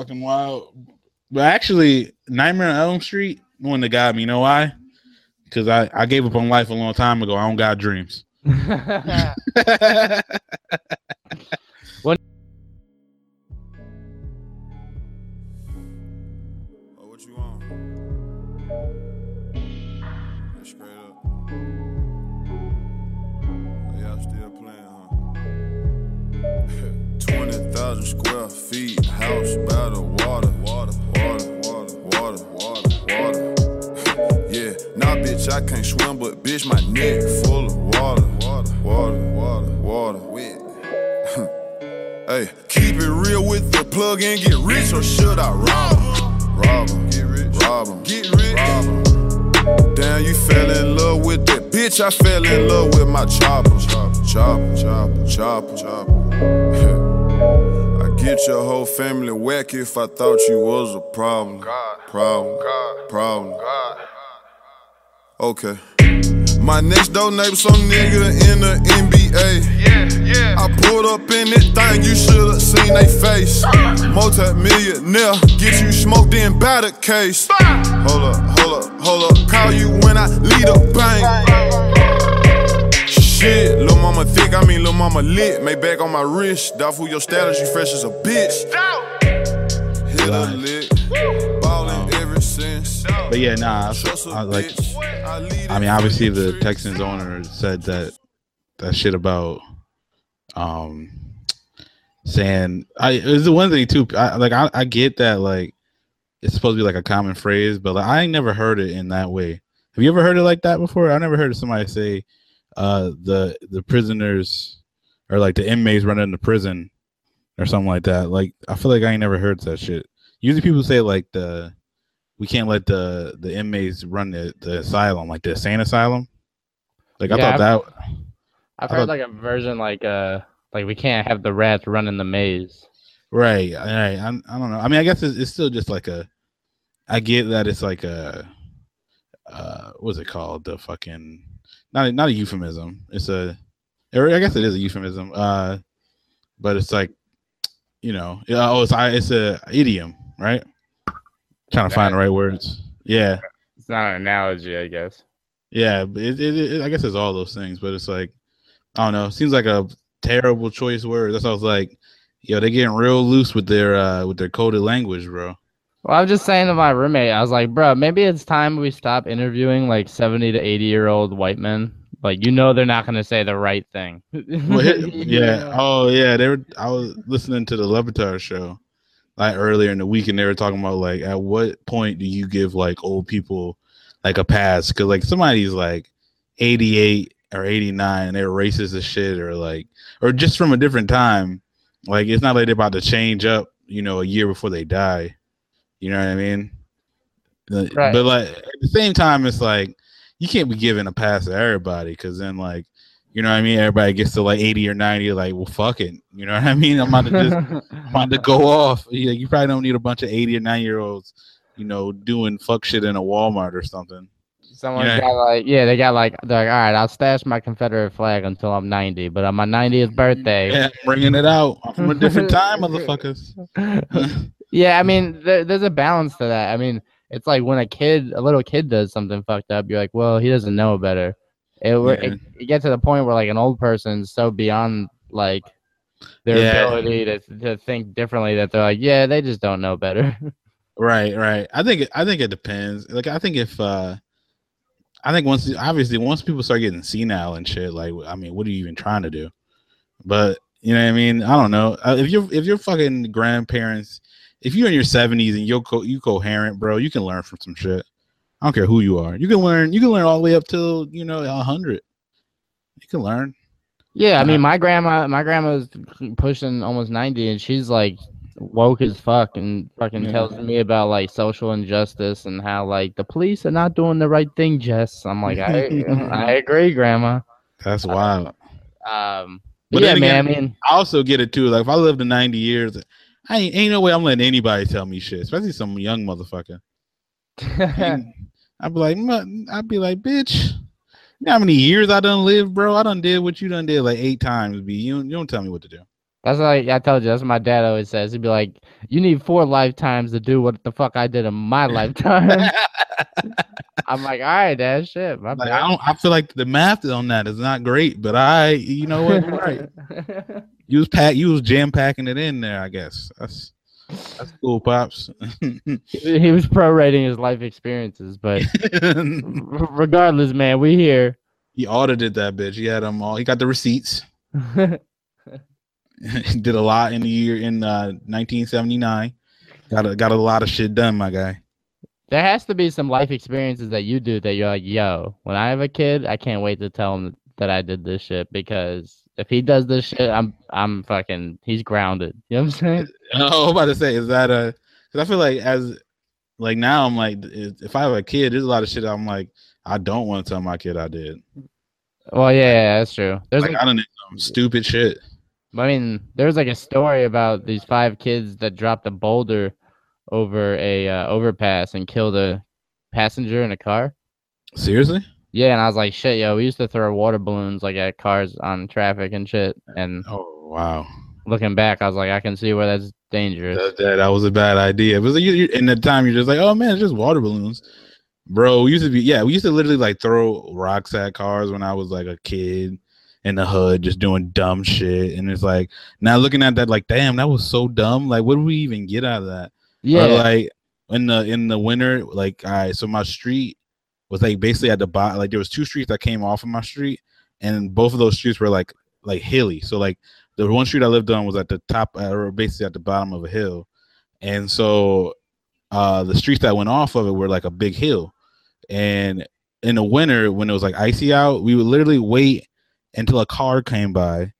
fucking wild. But actually, Nightmare on Elm Street, one that got me. You know why? Because I, I gave up on life a long time ago. I don't got dreams. Oh, what you want? Yeah, straight up. Oh, y'all still playing, huh? 20,000 square feet, house by the water. Water, water, water, water, water, water. yeah, nah, bitch, I can't swim, but bitch, my neck full of water. Water, water, water, water. Wet. Hey, keep it real with the plug and get rich, or should I rob 'em? Rob 'em, get rich, rob 'em, get rich, rob 'em. Damn, you fell in love with that bitch. I fell in love with my chopper, chopper, chopper, chopper, chopper, chopper. I get your whole family whack if I thought you was a problem, problem, problem. Okay. My next door neighbor, some nigga in the NBA. Yeah, yeah. I pulled up in that thing, you should've seen they face. Multi-millionaire, get you smoked in batter case. Hold up, hold up, hold up. Call you when I lead a bang. Shit, lil' mama thick, I mean lil' mama lit. May back on my wrist. Doubtful your status, you fresh as a bitch. Hit a lick, ballin' ever since. But yeah, nah. I, a I like. bitch. I mean, obviously the. Texans owner said that that shit about um saying I it's the one thing too. I, like I, I get that like it's supposed to be like a common phrase, but like, I ain't never heard it in that way. Have you ever heard it like that before? I never heard somebody say uh the the prisoners or like the inmates running the prison or something like that. Like I feel like I ain't never heard that shit. Usually people say like the we can't let the the inmates run the, the asylum, like the insane asylum. Like I Yeah, thought that I've I heard thought- like a version like uh like we can't have the rats running the maze. right, right. I, I don't know. I mean, I guess it's, it's still just like a. I get that it's like a. Uh, what's it called? The fucking not a- not a euphemism. It's a. I guess it is a euphemism. Uh, but it's like, you know, yeah, oh, it's I- it's a idiom, right? Trying to find the right words. Yeah. It's not an analogy, I guess. Yeah, but it, it, it, I guess it's all those things, but it's like I don't know. It seems like a terrible choice word. That's I was like, yo, they're getting real loose with their uh with their coded language, bro. Well, I was just saying to my roommate, I was like, bro, maybe it's time we stop interviewing like 70 to 80 year old white men. Like, you know, they're not going to say the right thing. Well, hit- yeah. Oh yeah. They were. I was listening to the Le Batard show like earlier in the week, and they were talking about like at what point do you give like old people like a pass? Because like somebody's like eighty eight or eighty nine, and they're racist as shit, or like or just from a different time. Like it's not like they're about to change up, you know, a year before they die. You know what I mean? The- Right. But like at the same time, it's like you can't be giving a pass to everybody because then like you know what I mean. Everybody gets to like eighty or ninety, like well, fuck it. You know what I mean? I'm about to just I'm about to go off. You, you probably don't need a bunch of eighty or nine year olds, you know, doing fuck shit in a Walmart or something. Someone's Yeah. got like, yeah, they got like, they're like, all right, I'll stash my Confederate flag until I'm 90, but on my 90th birthday. Yeah, bringing it out I'm from a different time, motherfuckers. yeah, I mean, there, there's a balance to that. I mean, it's like when a kid, a little kid does something fucked up, you're like, well, he doesn't know better. It, Yeah. it, it gets to the point where like an old person's so beyond like their Yeah. ability to, to think differently that they're like, yeah, they just don't know better. Right, right. I think it, I think it depends. Like I think if uh I think once obviously once people start getting senile and shit, like I mean, what are you even trying to do? But you know what I mean? I don't know. Uh, if you're if you're fucking grandparents, if you're in your seventies and you're co- you coherent, bro, you can learn from some shit. I don't care who you are. You can learn. You can learn all the way up till you know hundred. You can learn. Yeah, I Uh, mean, my grandma, my grandma's pushing almost ninety, and she's like woke as fuck, and fucking Yeah. tells me about like social injustice and how like the police are not doing the right thing. Jess, I'm like, I, I agree, grandma. That's wild. Um, But yeah, then man. I mean, I also get it too. Like if I lived to ninety years, I ain't, ain't no way I'm letting anybody tell me shit, especially some young motherfucker. I'd be like, I'd be like, bitch. You know how many years I done lived, bro? I done did what you done did like eight times. B, you don't, you don't tell me what to do. That's like I told you. That's what my dad always says. He'd be like, "You need four lifetimes to do what the fuck I did in my lifetime." I'm like, "All right, dad, shit, my Like. I don't. I feel like the math on that is not great, but I, you know what, right. You was pack. You was jam packing it in there. I guess that's that's cool, pops. he was prorating his life experiences, but regardless, man, we here. he audited that bitch. He had them all. He got the receipts. Did a lot in the year in uh, 1979. Got a, got a lot of shit done, my guy. There has to be some life experiences that you do that you're like, yo, when I have a kid, I can't wait to tell him that I did this shit because if he does this shit, I'm I'm fucking he's grounded. You know what I'm saying? Oh, I'm about to say, is that a? Because I feel like as like now, I'm like, if I have a kid, there's a lot of shit I'm like, I don't want to tell my kid I did. Well, yeah, yeah, that's true. There's Like like, I don't know some stupid shit. I mean, there's like a story about these five kids that dropped a boulder over a uh, overpass and killed a passenger in a car. Seriously? Yeah, and I was like, shit, yo, we used to throw water balloons like at cars on traffic and shit. And Oh wow. looking back, I was like, I can see where that's dangerous. That, that, that was a bad idea. It was like you, you, in the time you're just like, oh man, it's just water balloons, bro. We used to be yeah, we used to literally like throw rocks at cars when I was like a kid in the hood, just doing dumb shit. And it's like now looking at that, like, damn, that was so dumb. Like, what do we even get out of that? Yeah, Or like in the in the winter, like all right, so my street was like basically at the bottom. Like there was two streets that came off of my street, and both of those streets were like like hilly. So like the one street I lived on was at the top, uh, or basically at the bottom of a hill, and so uh the streets that went off of it were like a big hill, and in the winter when it was like icy out, we would literally wait until a car came by.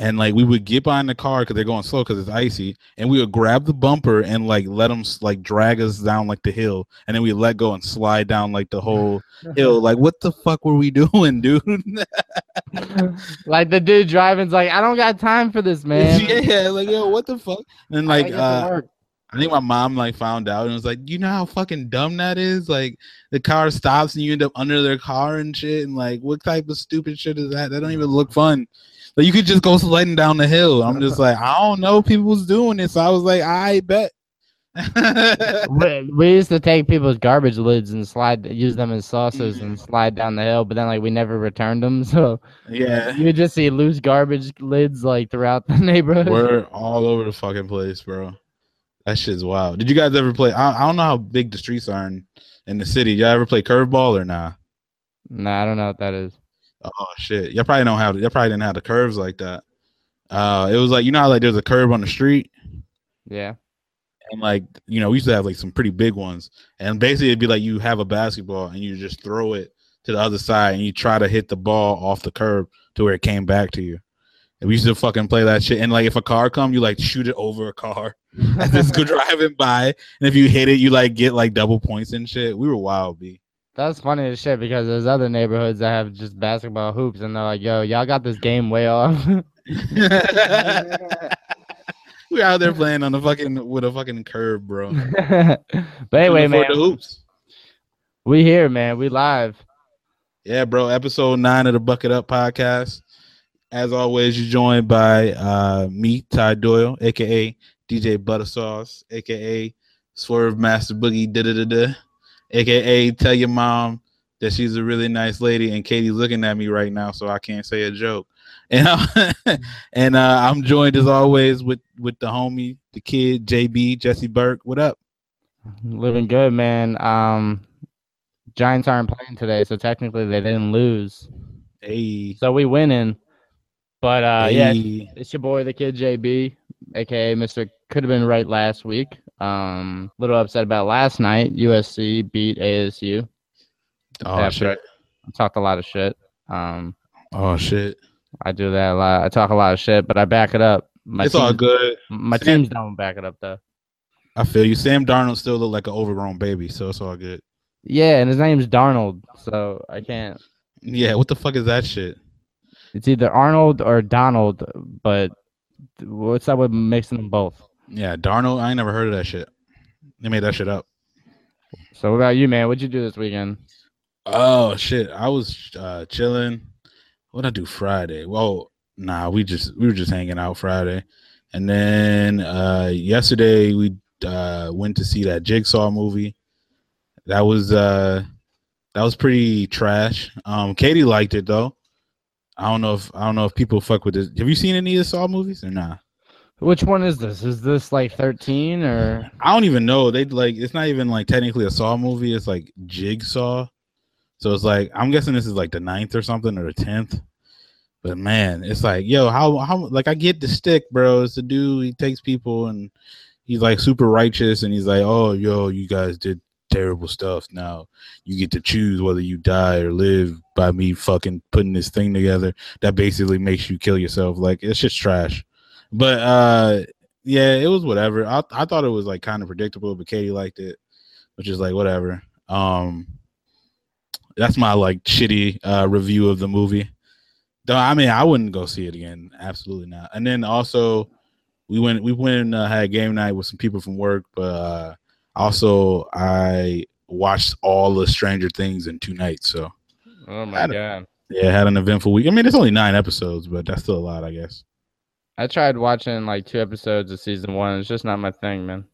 And like we would get behind the car because they're going slow because it's icy, and we would grab the bumper and like let them like drag us down like the hill, and then we let go and slide down like the whole hill. Like what the fuck were we doing, dude? like the dude driving's like, I don't got time for this, man. yeah, like yo, what the fuck? And like gotta get to uh. I think my mom like found out and was like, you know how fucking dumb that is? Like the car stops and you end up under their car and shit, and like what type of stupid shit is that? That don't even look fun. Like you could just go sliding down the hill. I'm just like, I don't know, people was doing it, so I was like, I bet. we, we used to take people's garbage lids and slide, use them as saucers and mm. slide down the hill, but then like we never returned them, so yeah, you would just see loose garbage lids like throughout the neighborhood. we're all over the fucking place, bro. That shit's wild. Did you guys ever play? I, I don't know how big the streets are in, in the city. Y'all ever play curveball or nah? Nah, I don't know what that is. Oh shit! Y'all probably don't have. Y'all probably didn't have the curves like that. Uh, it was like you know how like there's a curve on the street, Yeah. and like you know we used to have like some pretty big ones, and basically it'd be like you have a basketball and you just throw it to the other side and you try to hit the ball off the curb to where it came back to you. And we used to fucking play that shit. And like if a car come, you like shoot it over a car as it's driving by, and if you hit it, you like get like double points and shit. We were wild, b. That's funny as shit because there's other neighborhoods that have just basketball hoops and they're like, yo, y'all got this game way off. we out there playing on the fucking with a fucking curb, bro. but anyway, man, the hoops. we here, man. We live. Yeah, bro. Episode nine of the Bucket Up podcast. As always, you're joined by uh, me, Ty Doyle, aka DJ Butter Sauce, aka Swerve Master Boogie, da da da da, aka Tell your mom that she's a really nice lady, and Katie's looking at me right now, so I can't say a joke. And I'm, and uh, I'm joined as always with with the homie, the kid, JB Jesse Burke. What up? Living good, man. Um, Giants aren't playing today, so technically they didn't lose. Hey, So we winning. But uh, yeah, it's your boy, the kid JB, aka Mister Could have been right last week. Um, little upset about last night. USC beat ASU. Oh After shit! I talked a lot of shit. Um, Oh shit! I do that a lot. I talk a lot of shit, but I back it up. My it's all teams- good. My Sam- teams don't back it up though. I feel you. Sam Darnold still look like an overgrown baby, so it's all good. Yeah, and his name's Darnold, so I can't. Yeah, what the fuck is that shit? It's either Arnold or Donald, but what's up with mixing them both? Yeah, Darnold. I ain't never heard of that shit. They made that shit up. So what about you, man? What'd you do this weekend? Oh shit! I was uh chilling. What would I do Friday? Well, Nah, we just we were just hanging out Friday, and then uh yesterday we uh went to see that Jigsaw movie. That was uh that was pretty trash. Um, Katie liked it though. I don't know if I don't know if people fuck with this. Have you seen any of the Saw movies or not? Which one is this? Is this like 13 or I don't even know. They like it's not even like technically a Saw movie. It's like Jigsaw. So it's like I'm guessing this is like the ninth or something or the tenth. But man, it's like yo, how how like I get the stick, bro. It's the dude. He takes people and he's like super righteous and he's like, oh yo, you guys did terrible stuff. Now you get to choose whether you die or live by me fucking putting this thing together. That basically makes you kill yourself. Like it's just trash. But uh yeah, it was whatever. I I thought it was like kind of predictable, but Katie liked it, which is like whatever. Um that's my like shitty uh review of the movie. Though I mean I wouldn't go see it again. Absolutely not. And then also we went we went and uh, had game night with some people from work, but uh also I watched all the Stranger Things in two nights. So Oh my god. yeah, had an eventful week. I mean it's only nine episodes, but that's still a lot, I guess. I tried watching like two episodes of season 1. It's just not my thing, man.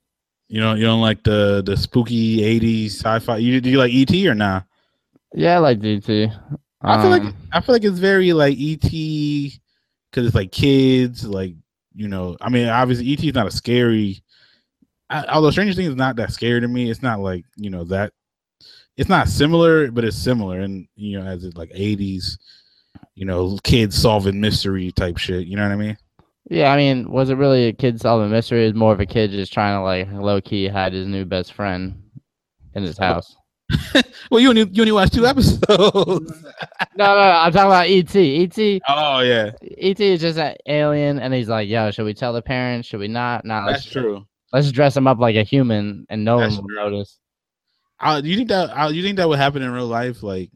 You know, you don't like the the spooky '80s sci-fi. You do you like ET or not? Yeah, I like ET. I feel like Um, I feel like it's very like ET because it's like kids, like you know. I mean, obviously ET is not a scary. I, although Stranger Things is not that scary to me, it's not like you know that. It's not similar, but it's similar, and you know, as it like '80s, you know, kids solving mystery type shit. You know what I mean? Yeah, I mean, was it really a kid solving mystery? It was more of a kid just trying to like low key hide his new best friend in his house. Well, you only you only watched two episodes. no, no, I'm talking about ET. ET, oh yeah, ET is just an alien, and he's like, "Yo, should we tell the parents? Should we not? Not. that's let's true. let's dress him up like a human, and no That's one will true. notice." Uh, do you think that uh, you think that would happen in real life? Like,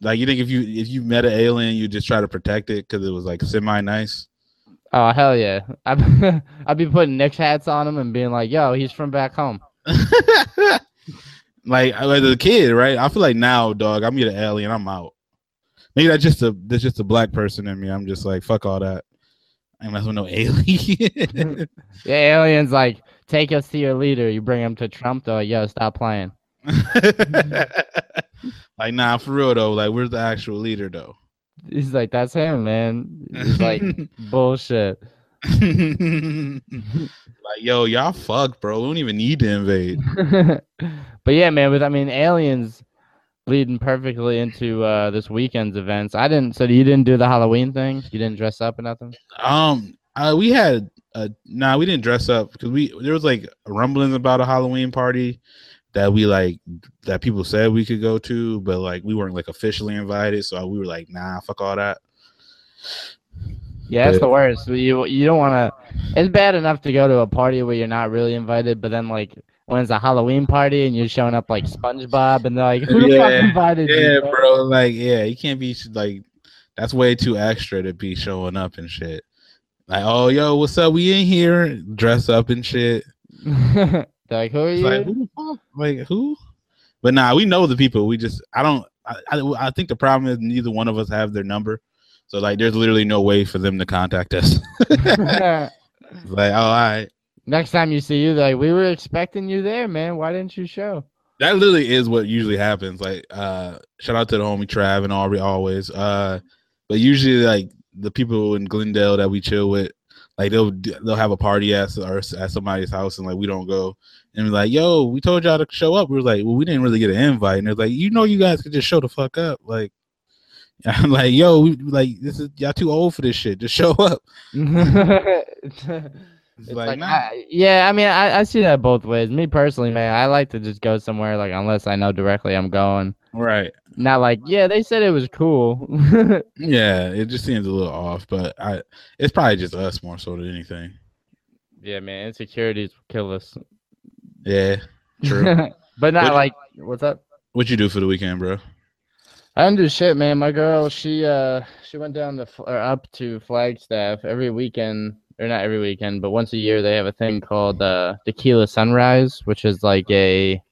like you think if you if you met an alien, you just try to protect it because it was like semi nice. Oh hell yeah! I'd, I'd be putting Knicks hats on him and being like, "Yo, he's from back home." like like the kid, right? I feel like now, dog, I meet an alien, I'm out. Maybe that's just a that's just a black person in me. I'm just like fuck all that. I messing with no alien. The alien's like, "Take us to your leader." You bring him to Trump, though. Yo, stop playing. like nah, for real though. Like, where's the actual leader though? He's like, "That's him, man." He's like, "Bullshit." like, yo, y'all fuck, bro. We don't even need to invade. but yeah, man, with I mean aliens leading perfectly into uh this weekend's events. I didn't so you didn't do the Halloween thing? You didn't dress up or nothing? Um, uh, we had uh, nah, we didn't dress up because we there was like rumblings about a Halloween party that we like that people said we could go to, but like we weren't like officially invited, so we were like, nah, fuck all that. Yeah, it's But- the worst. You you don't wanna it's bad enough to go to a party where you're not really invited, but then like when it's a Halloween party and you're showing up like SpongeBob and they're like, Who the fuck Yeah, invited Yeah, you? bro. Like, yeah, you can't be like that's way too extra to be showing up and shit. Like, oh, yo, what's up? We in here, dress up and shit. like, Who are you? like, who? Like, who? But nah, we know the people. We just, I don't, I, I, I think the problem is neither one of us have their number. So, like, there's literally no way for them to contact us. Like, oh, all right. Next time you see you, like, We were expecting you there, man. Why didn't you show? That literally is what usually happens. Like, uh, shout out to the homie Trav and Aubrey always. Uh, but usually, like, the people in Glendale that we chill with, like, they'll they'll have a party at or at somebody's house, and like, we don't go. And we're like, yo, we told y'all to show up. We were like, well, we didn't really get an invite. And they're like, you know, you guys could just show the fuck up. Like, I'm like, yo, we, like, this is y'all too old for this shit. Just show up. It's It's like, like, nah. I, yeah, I mean, I, I see that both ways. Me personally, man, I like to just go somewhere like unless I know directly I'm going. right. Not like, yeah, they said it was cool. Yeah, it just seems a little off, but I, it's probably just us more so than anything. yeah, man, insecurities kill us. Yeah, true. but not What- like, what's up? what you do for the weekend, bro? I didn't do shit, man. My girl, she uh, she went down to or up to Flagstaff every weekend, or not every weekend, but once a year they have a thing called uh, Tequila Sunrise, which is like a,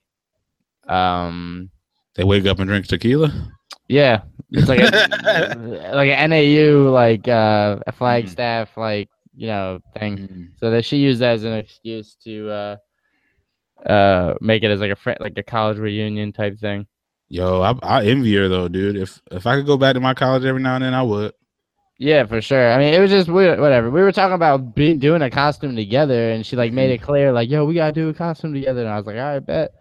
um, They wake up and drink tequila. Yeah, it's like a like an NAU like uh, a flag Mhm. like you know thing. Mm. So that she used that as an excuse to uh, uh, make it as like a fri like a college reunion type thing. Yo, I, I envy her though, dude. If if I could go back to my college every now and then, I would. Yeah, for sure. I mean, it was just weird, whatever. We were talking about be, doing a costume together, and she like made it clear, like, "Yo, we gotta do a costume together." And I was like, "All right, bet."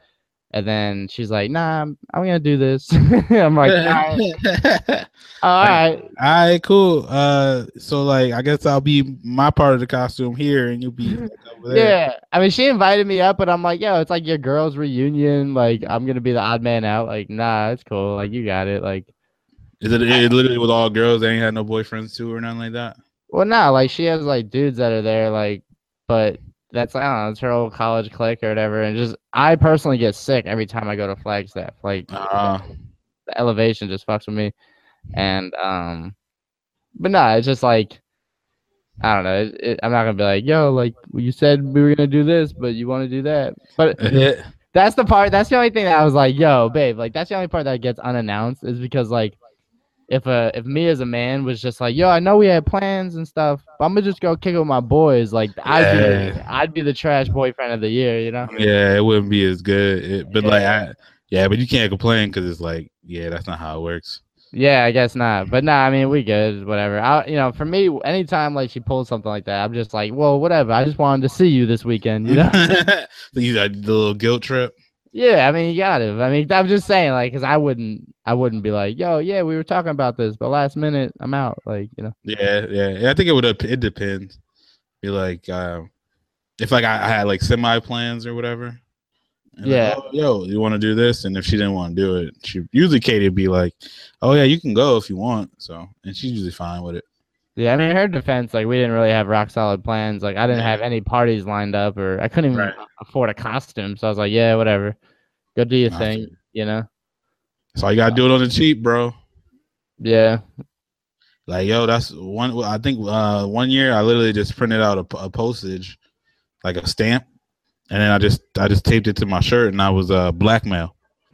And then she's like, "Nah, I'm, I'm gonna do this." I'm like, "All right, all right." All right, cool. Uh, so like, I guess I'll be my part of the costume here, and you'll be like, over there. Yeah, I mean, she invited me up, but I'm like, "Yo, it's like your girls' reunion. Like, I'm gonna be the odd man out." Like, nah, it's cool. Like, you got it. Like, Is it, it literally with all girls? They ain't had no boyfriends too, or nothing like that. well, nah, like she has like dudes that are there, like, but that's I don't know, it's her old college clique or whatever. And just I personally get sick every time I go to Flagstaff. Like, Uh, the elevation just fucks with me. And um, but no, it's just like I don't know. It, it, I'm not gonna be like, yo, like you said we were gonna do this, but you want to do that. But that's the part. That's the only thing that I was like, yo, babe, like that's the only part that gets unannounced is because like. If uh if me as a man was just like yo I know we had plans and stuff but I'm gonna just go kick it with my boys like I'd be I'd be the trash boyfriend of the year you know Yeah, it wouldn't be as good. It, but like, Yeah. I, yeah, but you can't complain because it's like, yeah, that's not how it works. Yeah, I guess not. But nah, I mean, we good, whatever. I, you know, for me, anytime like she pulls something like that, I'm just like, well, whatever. I just wanted to see you this weekend, you know? you got the little guilt trip. Yeah, I mean, you got it. I mean, I'm just saying, like, cause I wouldn't, I wouldn't be like, yo, yeah, we were talking about this, but last minute, I'm out, like, you know? Yeah, yeah, yeah. I think it would. It depends. Be like, um, if like I, I had like semi plans or whatever. and like, Yeah. "Oh, yo, you want to do this? And if she didn't want to do it, she usually Katie would be like, "Oh yeah, you can go if you want." So, and she's usually fine with it. Yeah, I mean, in her defense, like, we didn't really have rock solid plans. Like, I didn't have any parties lined up, or I couldn't even Right. afford a costume. So I was like, yeah, whatever, go do your thing, you. you know? So you gotta do it on the cheap, bro. Yeah. Like, yo, that's one. I think uh, one year I literally just printed out a, a postage, like a stamp, and then I just I just taped it to my shirt, and I was uh blackmail.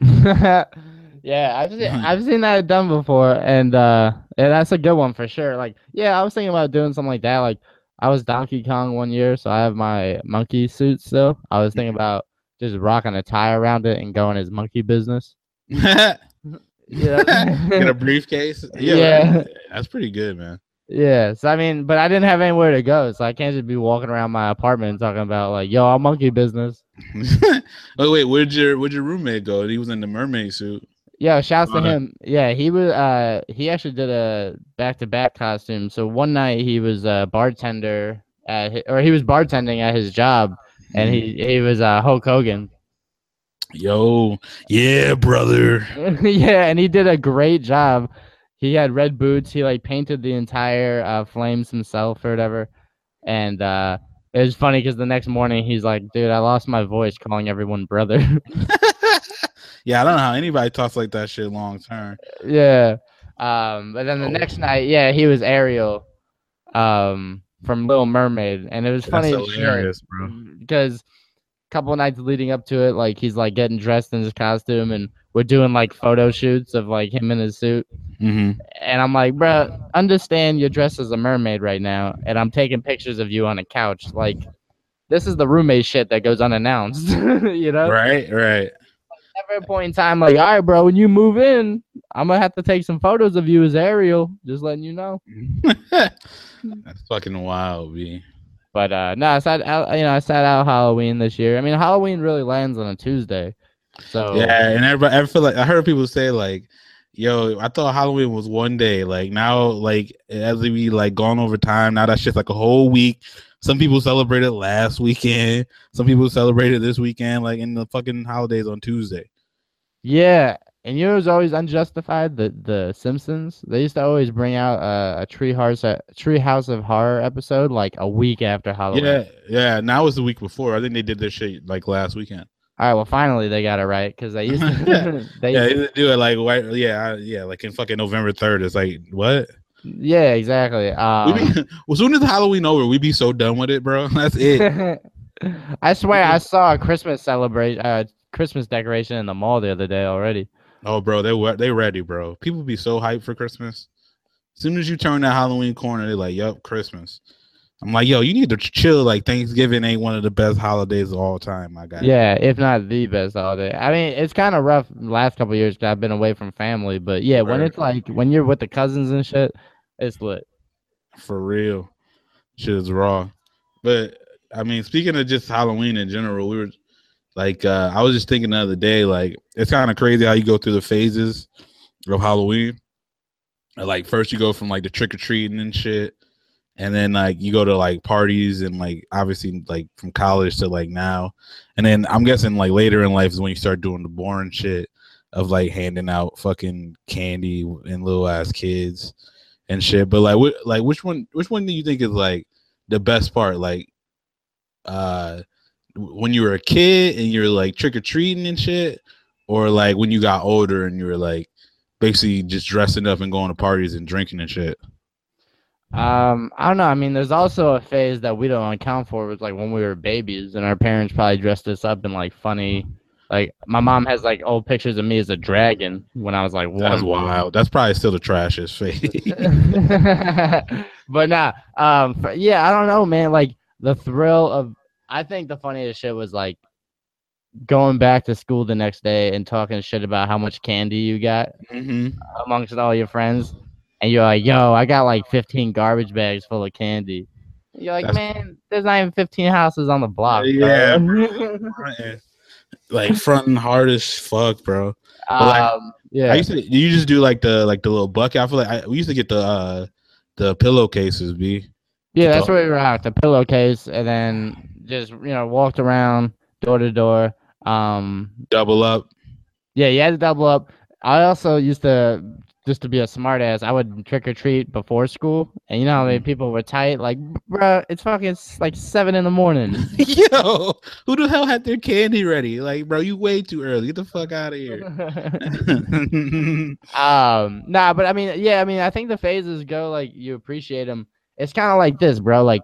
yeah, I've seen I've seen that done before, and uh, yeah, that's a good one for sure. Like, yeah, I was thinking about doing something like that. Like, I was Donkey Kong one year, so I have my monkey suit still. I was thinking about just rocking a tie around it and going his monkey business. Get Yeah, a briefcase. Yeah. right. that's pretty good, man. yeah. So I mean, but I didn't have anywhere to go, so I can't just be walking around my apartment talking about like, yo, I'm monkey business. wait, wait, where'd your where'd your roommate go? He was in the mermaid suit. Yeah, shouts to him. Yeah, he was uh he actually did a back to back costume. So one night he was a bartender at hi- or he was bartending at his job and he he was uh Hulk Hogan. Yo, yeah, brother. yeah, and he did a great job. He had red boots. He like painted the entire uh flames himself or whatever. And uh it was funny because the next morning he's like, dude, I lost my voice calling everyone brother. yeah, I don't know how anybody talks like that shit long term. Yeah. Um, but then the Oh. next night, yeah, he was Ariel, um, from Little Mermaid, and it was funny bro. because a couple of nights leading up to it, like he's like getting dressed in his costume, and we're doing like photo shoots of like him in his suit, hmm and I'm like, bruh, understand you're dressed as a mermaid right now, and I'm taking pictures of you on a couch, like. This is the roommate shit that goes unannounced, you know. Right, right. A point in time, like, all right, bro, when you move in, I'm gonna have to take some photos of you as Ariel. Just letting you know. That's fucking wild, b. But uh, no, I sat out. You know, I sat out Halloween this year. I mean, Halloween really lands on a Tuesday, so Yeah, and everybody, I feel like I heard people say like, "Yo, I thought Halloween was one day. Like now, like as we like gone over time, now that shit's like a whole week. Some people celebrated last weekend. Some people celebrated this weekend. Like in the fucking holidays on Tuesday. Yeah. And you know, it was always unjustified. The the Simpsons they used to always bring out a, a tree house a Treehouse of Horror episode like a week after Halloween. Yeah, yeah. Now it's the week before. I think they did this shit like last weekend. All right. Well, finally they got it right because they used to. they Yeah, they do it like yeah, yeah, like in fucking November third. It's like what? yeah, exactly. Um, be, as soon as Halloween over, we be so done with it, bro. That's it. I swear I saw a Christmas celebration, uh, Christmas decoration in the mall the other day already. Oh, bro, they were they ready, bro. People be so hyped for Christmas. As soon as you turn that Halloween corner, they're like, "Yup, Christmas." I'm like, "Yo, you need to chill. Like Thanksgiving ain't one of the best holidays of all time, my guy." Yeah, if not the best holiday. I mean, it's kind of rough last couple years 'cause I've been away from family, but yeah, when it's like when you're with the cousins and shit, it's lit. for real. Shit is raw. But I mean, speaking of just Halloween in general, we were like, uh, I was just thinking the other day, like, it's kind of crazy how you go through the phases of Halloween. Like, first you go from like the trick or treating and shit, and then like you go to like parties and like obviously like from college to like now, and then I'm guessing like later in life is when you start doing the boring shit of like handing out fucking candy and little ass kids and shit. But like, like, which one, which one do you think is like the best part? Like, uh, when you were a kid and you're like trick or treating and shit, or like when you got older and you were like basically just dressing up and going to parties and drinking and shit. Um, I don't know. I mean, there's also a phase that we don't account for was like when we were babies and our parents probably dressed us up in like funny. Like my mom has like old pictures of me as a dragon when I was like That's wild. That's probably still the trashiest face. but nah, um, yeah, I don't know, man. Like the thrill of, I think the funniest shit was like going back to school the next day and talking shit about how much candy you got hmm amongst all your friends, and you're like, "Yo, I got like 15 garbage bags full of candy." You're like, That's- "Man, there's not even 15 houses on the block." Yeah, bro." like fronting hard as fuck, bro. like, um, yeah. I used to. You just do like the like the little bucket. I feel like I, we used to get the uh the pillowcases, b. Yeah, that's where we were at, the pillowcase, and then just you know walked around door to door. Um, double up. yeah, you had to double up. I also used to just to be a smart ass. I would trick or treat before school, and you know how many people were tight. Like, bro, it's fucking like seven in the morning. Yo, who the hell had their candy ready? Like, bro, you way too early. Get the fuck out of here. um, nah, but I mean, yeah, I mean, I think the phases go like you appreciate them. It's kind of like this, bro. Like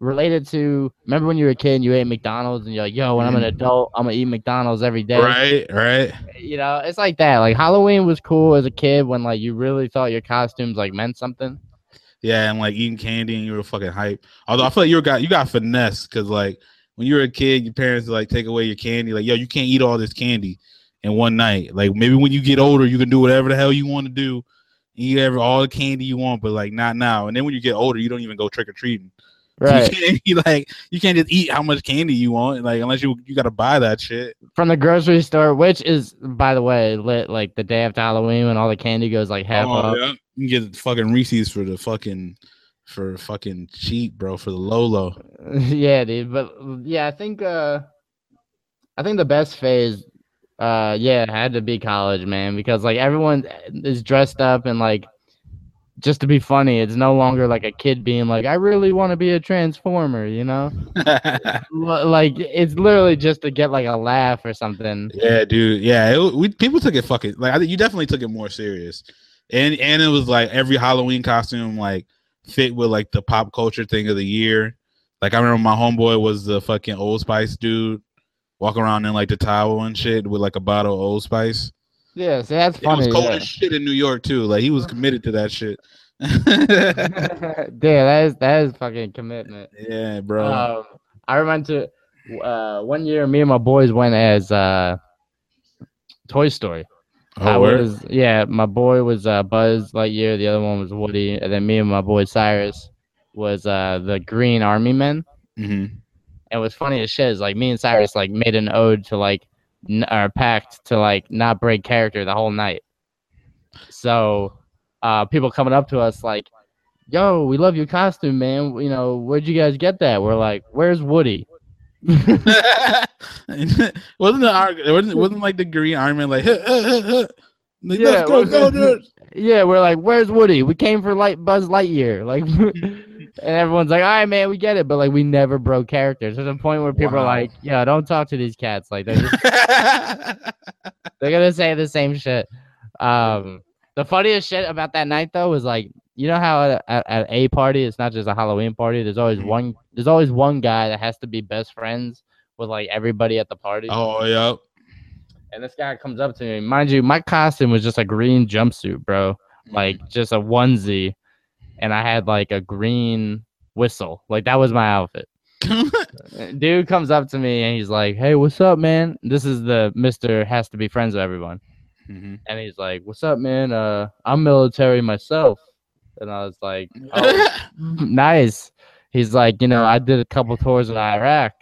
related to remember when you were a kid and you ate McDonald's and you're like, yo, when I'm an Mhm. adult, I'm gonna eat McDonald's every day. right, right. You know, it's like that. Like Halloween was cool as a kid when like you really thought your costumes like meant something. Yeah, and like eating candy and you were fucking hype. Although I feel like you got you got finesse because like when you were a kid, your parents like take away your candy. Like, yo, you can't eat all this candy in one night. Like maybe when you get older, you can do whatever the hell you want to do. Eat every all the candy you want, but like not now. And then when you get older, you don't even go trick or treating. Right. You can't eat, like you can't just eat how much candy you want, like unless you you gotta buy that shit. From the grocery store, which is by the way, lit like the day after Halloween when all the candy goes like half Oh, off. yeah. You can get fucking Reese's for the fucking for fucking cheap, bro, for the Lolo. yeah, dude. But yeah, I think uh I think the best phase uh yeah, had to be college, man, because like everyone is dressed up and like just to be funny. It's no longer like a kid being like, I really want to be a transformer, you know? Like it's literally just to get like a laugh or something. yeah, dude. Yeah, it, we people took it fucking like I think you definitely took it more serious, and and it was like every Halloween costume like fit with like the pop culture thing of the year. Like I remember my homeboy was the fucking Old Spice dude, walking around in like the towel and shit with like a bottle of Old Spice. Yeah, that's It was cold yeah. as shit in New York too. Like he was committed to that shit. yeah, that is that is fucking commitment. yeah, bro. Um, I remember uh, one year, me and my boys went as uh, Toy Story. I oh, word? was yeah, my boy was uh, Buzz Lightyear, the other one was Woody, and then me and my boy Cyrus was uh, the Green Army Men. Mhm. And what's funny as shit is like me and Cyrus like made an ode to like n- or pact to like not break character the whole night. So uh, people coming up to us like, "Yo, we love your costume, man. You know, where'd you guys get that?" We're like, "Where's Woody?" wasn't the wasn't wasn't like the green army like, huh, huh, huh, huh. Like, Yeah, let's go, it go. Yeah, we're like, "Where's Woody? We came for light Buzz Lightyear." Like, and everyone's like, "All right, man, we get it," but like, we never broke characters There's a point where people are Wow. like, "Yeah, don't talk to these cats. Like, they're just They're gonna say the same shit. Um, the funniest shit about that night though was like, you know how at, at, at a party, it's not just a Halloween party. There's always Mhm. one. There's always one guy that has to be best friends with like everybody at the party. oh, yep. and this guy comes up to me. Mind you, my costume was just a green jumpsuit, bro, like just a onesie, and I had like a green whistle. Like that was my outfit. Dude comes up to me and he's like, "Hey, what's up, man? This is the Mister has to be friends with everyone." Mhm. And he's like, "What's up, man? Uh, I'm military myself." And I was like, "Oh, nice." He's like, "You know, I did a couple tours in Iraq."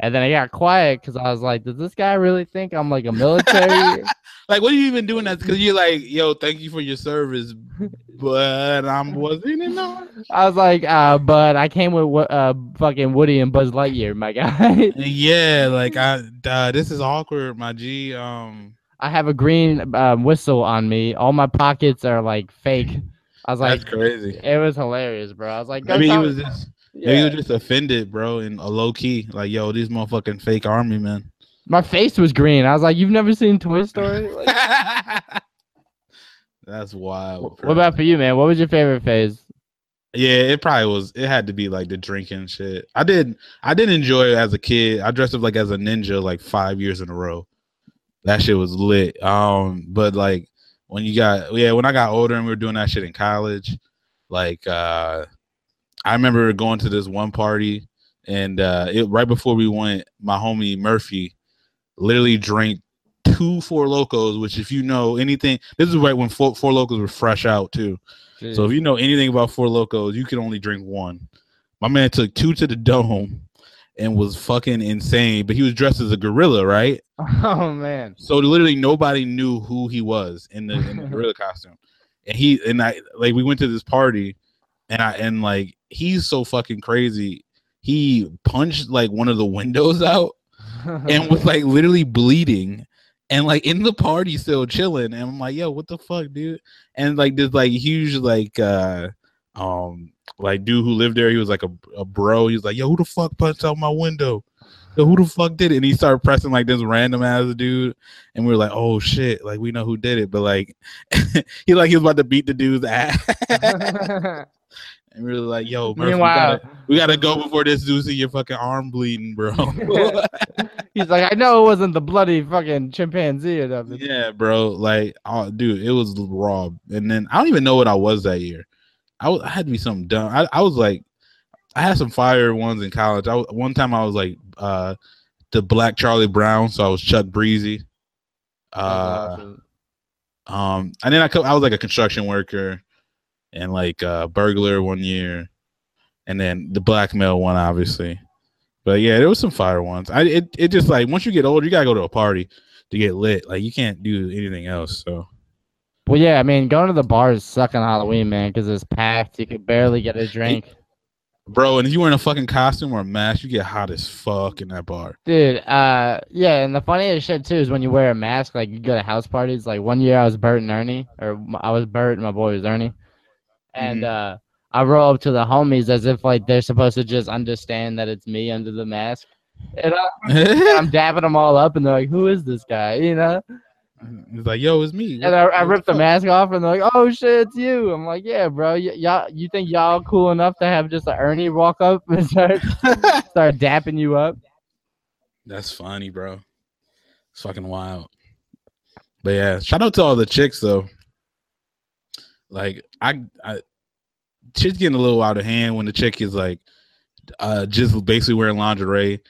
And then I got quiet because I was like, "Does this guy really think I'm like a military?" like, what are you even doing that? Because you're like, yo, thank you for your service, but I wasn't in on. I was like, uh, "But I came with uh, fucking Woody and Buzz Lightyear, my guy." Yeah, like I, uh, this is awkward, my G. Um, I have a green um, whistle on me. All my pockets are like fake. I was like, that's crazy. it was hilarious, bro. I was like, go Maybe he was just, maybe Yeah. was just offended, bro, and a low key, like, yo, these motherfucking fake army men. My face was green. I was like, you've never seen Toy Story? Like, That's wild. what about for you, man? What was your favorite phase? Yeah, it probably was. It had to be like the drinking shit. I did. I did enjoy it as a kid. I dressed up like as a ninja like five years in a row. That shit was lit. Um, but like when you got yeah, when I got older and we were doing that shit in college, like uh, I remember going to this one party and uh, it right before we went, my homie Murphy literally drank two Four Lokos. Which if you know anything, this is right when four, Four Lokos were fresh out too. So if you know anything about Four Lokos, you can only drink one. My man took two to the dome and was fucking insane. But he was dressed as a gorilla, right? oh man, So literally nobody knew who he was in the, in the gorilla costume. And he and I like we went to this party and I and like he's so fucking crazy. He punched like one of the windows out and was like literally bleeding. And like in the party still chilling. And i'm like yo what the fuck dude? And like this like huge like uh um like dude who lived there he was like a, a bro. He was like yo who the fuck punched out my window? Yo who the fuck did it? And he started pressing like this random ass dude. And we were like oh shit. Like we know who did it. But like he like he was about to beat the dude's ass and we were like yo Murphy, we, Meanwhile, gotta, we gotta go before this dude see your fucking arm bleeding bro he's like, I know it wasn't the bloody fucking chimpanzee or nothing. Yeah, bro. Like, oh, dude, it was raw. And then I don't even know what I was that year. I, was, I had to be something dumb. I, I was like, I had some fire ones in college. I one time I was like, uh, the Black Charlie Brown, so I was Chuck Breezy. Uh, um, and then I I was like a construction worker, and like uh, burglar one year, and then the blackmail one, obviously. But yeah, there was some fire ones. I it, it just like once you get older, you gotta go to a party to get lit. Like you can't do anything else. So Well, yeah, I mean, going to the bars suck on Halloween, man, because it's packed. You could barely get a drink. Bro, and if you wearing a fucking costume or a mask, you get hot as fuck in that bar. Dude, uh, yeah, and the funniest shit too is when you wear a mask, like you go to house parties. Like one year I was Bert and Ernie, or I was Bert and my boy was Ernie, and uh, I roll up to the homies as if like they're supposed to just understand that it's me under the mask, and I, I'm dapping them all up, and they're like, "Who is this guy?" You know, it's like, yo, it's me. and I, I the mask off, and they're like, "Oh shit, it's you!" I'm like, "Yeah, bro, y- y'all, you think y'all cool enough to have just a Ernie walk up and start start dapping you up?" That's funny, bro. It's fucking wild. But yeah, shout out to all the chicks though. Like I, I shit's getting a little out of hand when the chick is like uh just basically wearing lingerie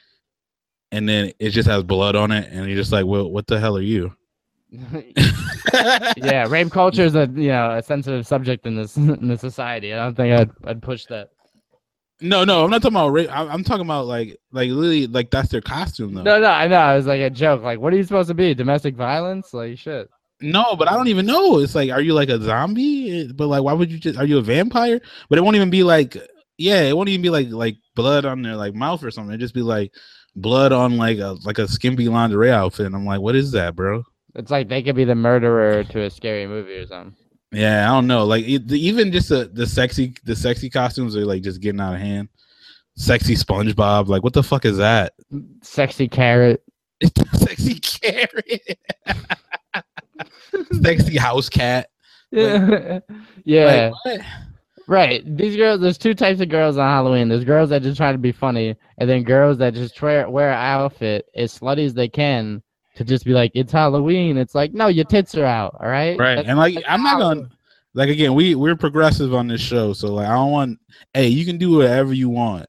and then it just has blood on it and you're just like, Well, what the hell are you? yeah, rape culture is a you know a sensitive subject in this in this society. I don't think I'd I'd push that. No, no, I'm not talking about rape. I'm I'm talking about like like literally like that's their costume though. No, no, I know. It was like a joke. Like, what are you supposed to be? Domestic violence? Like, shit. No, but I don't even know. It's like, are you like a zombie? But like, why would you just? Are you a vampire? But it won't even be like, yeah, it won't even be like like blood on their like mouth or something. It just be like blood on like a like a skimpy lingerie outfit. And I'm like, what is that, bro? It's like they could be the murderer to a scary movie or something. Yeah, I don't know. Like it, the, even just the the sexy the sexy costumes are like just getting out of hand. Sexy SpongeBob, like what the fuck is that? Sexy carrot. sexy carrot, sexy house cat. Yeah, yeah. Like, what? Right. These girls. There's two types of girls on Halloween. There's girls that just try to be funny, and then girls that just try, wear an outfit as slutty as they can to just be like, it's Halloween. It's like, no, your tits are out. All right. Right. That's- and like I'm not gonna like again, we we're progressive on this show, so like I don't want hey, you can do whatever you want.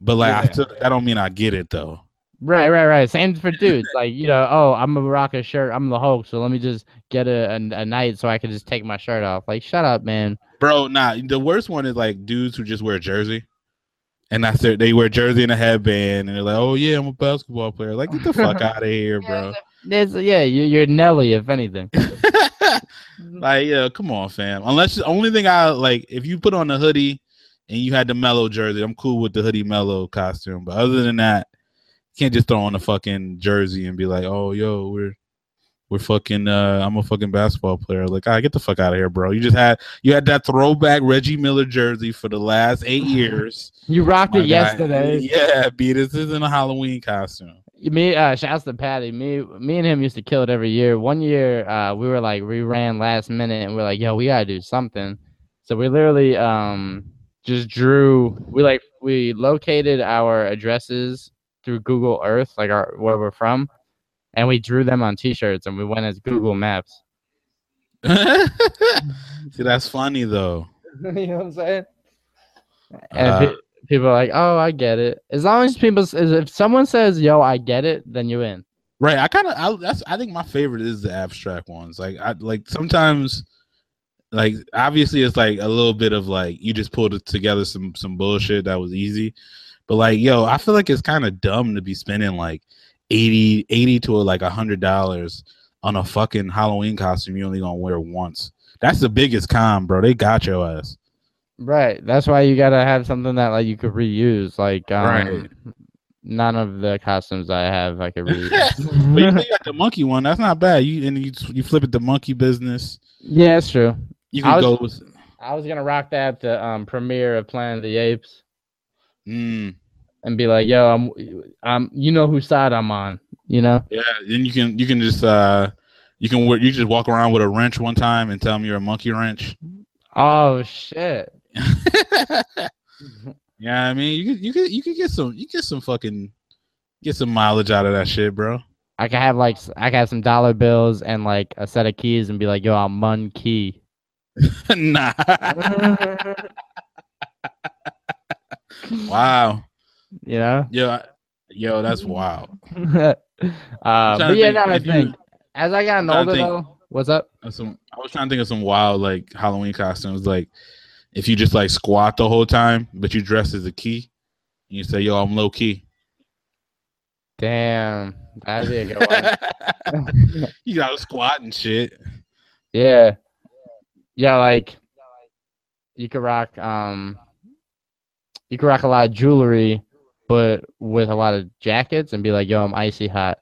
But like I still that don't mean I get it though. Right, right, right. Same for dudes. Like, you know, oh, I'm gonna rock a shirt. I'm the Hulk, so let me just get a, a, a night so I can just take my shirt off. Like, shut up, man. Bro, nah, the worst one is like dudes who just wear a jersey. And that's their they wear jersey and a headband and they're like, Oh yeah, I'm a basketball player. Like, get the fuck out of here, bro. There's, yeah, you, you're Nelly, if anything. like, yeah, come on, fam. Unless the only thing I like, if you put on a hoodie and you had the Melo jersey, I'm cool with the hoodie Melo costume. But other than that, you can't just throw on a fucking jersey and be like, oh, yo, we're we're fucking. uh I'm a fucking basketball player. Like, I get the fuck out of here, bro. You just had you had that throwback Reggie Miller jersey for the last eight years. You rocked My it guy. yesterday. Yeah, B. This isn't a Halloween costume. Me, uh, shouts to Patty. Me, me and him used to kill it every year. One year, uh, we were like we ran last minute, and we are like, "Yo, we gotta do something." So we literally, um, just drew. We like we located our addresses through Google Earth, like our where we're from, and we drew them on T-shirts, and we went as Google Maps. See, that's funny though. you know what I'm saying? And Uh, pe- people are like, "Oh, I get it." As long as people, if someone says, "Yo, I get it," then you in. Right. I kind of I that's I think my favorite is the abstract ones. Like I like sometimes like obviously it's like a little bit of like you just pulled it together some some bullshit that was easy. But like yo, I feel like it's kind of dumb to be spending like 80 80 to like a hundred dollars on a fucking Halloween costume you only gonna wear once. That's the biggest con, bro. They got your ass. Right. That's why you gotta have something that like you could reuse. Like um, Right. none of the costumes I have I could reuse. but reuse. you got the monkey one. That's not bad. You and you you flip it the monkey business. yeah, it's true. You I can was- go with I was gonna rock that at the um premiere of Planet of the Apes mm. and be like, yo, I'm I'm you know whose side I'm on, you know? Yeah, then you can you can just uh you can you just walk around with a wrench one time and tell them you're a monkey wrench. Oh shit. yeah, I mean you could you could you could get some you get some fucking get some mileage out of that shit, bro. I could have like I could have some dollar bills and like a set of keys and be like, yo, I'm Mun Key. nah. wow. you know? Yo, yo, that's wild. uh, but yeah, I think as I got I'm trying to older think. though, what's up? Some I was trying to think of some wild like Halloween costumes, like if you just like squat the whole time, but you dress as a key, and you say, "Yo, I'm low key." Damn, that'd be a good one. you gotta squat and shit. yeah, yeah, like you could rock, um, you could rock a lot of jewelry, but with a lot of jackets and be like, "Yo, I'm icy hot."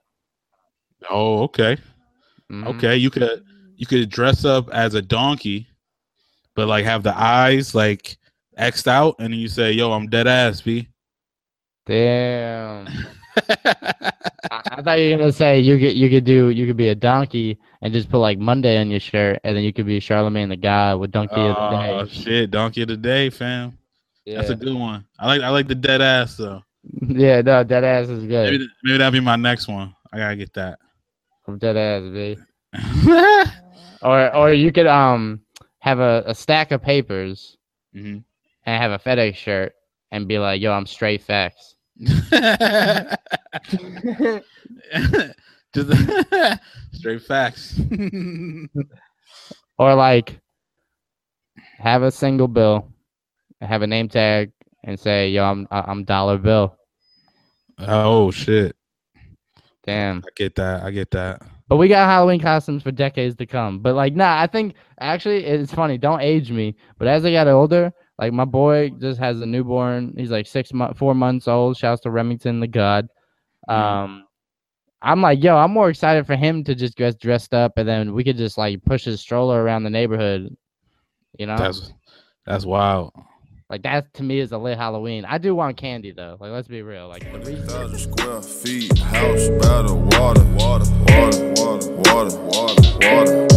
Oh, okay. Mhm. Okay, you could you could dress up as a donkey, but like have the eyes like xed out, and then you say, "Yo, I'm dead ass, b." Damn. I, I thought you were gonna say you could you could do you could be a donkey and just put like Monday on your shirt, and then you could be Charlemagne the God with Donkey of the Oh shit, donkey of the day, fam. Yeah, That's a good one. I like I like the dead ass though. yeah, no, dead ass is good. Maybe maybe that'll be my next one. I gotta get that. From dead ass, B. Or or you could um have a, a stack of papers Mhm. and have a FedEx shirt and be like, "Yo, I'm straight facts." Just straight facts. Or like have a single bill, have a name tag, and say, "Yo, I'm I'm Dollar Bill." oh shit. Damn. I get that. I get that. But we got Halloween costumes for decades to come. But like, nah, I think actually it's funny. Don't age me. But as I got older, like my boy just has a newborn. He's like six months, four months old. Shouts to Remington the God. Mhm. Um, I'm like, yo, I'm more excited for him to just get dressed up, and then we could just like push his stroller around the neighborhood. You know, That's that's wild. Like that to me is a lit Halloween. I do want candy though. Like let's be real. Like square feet, house by water, water, water, water, water, water, water.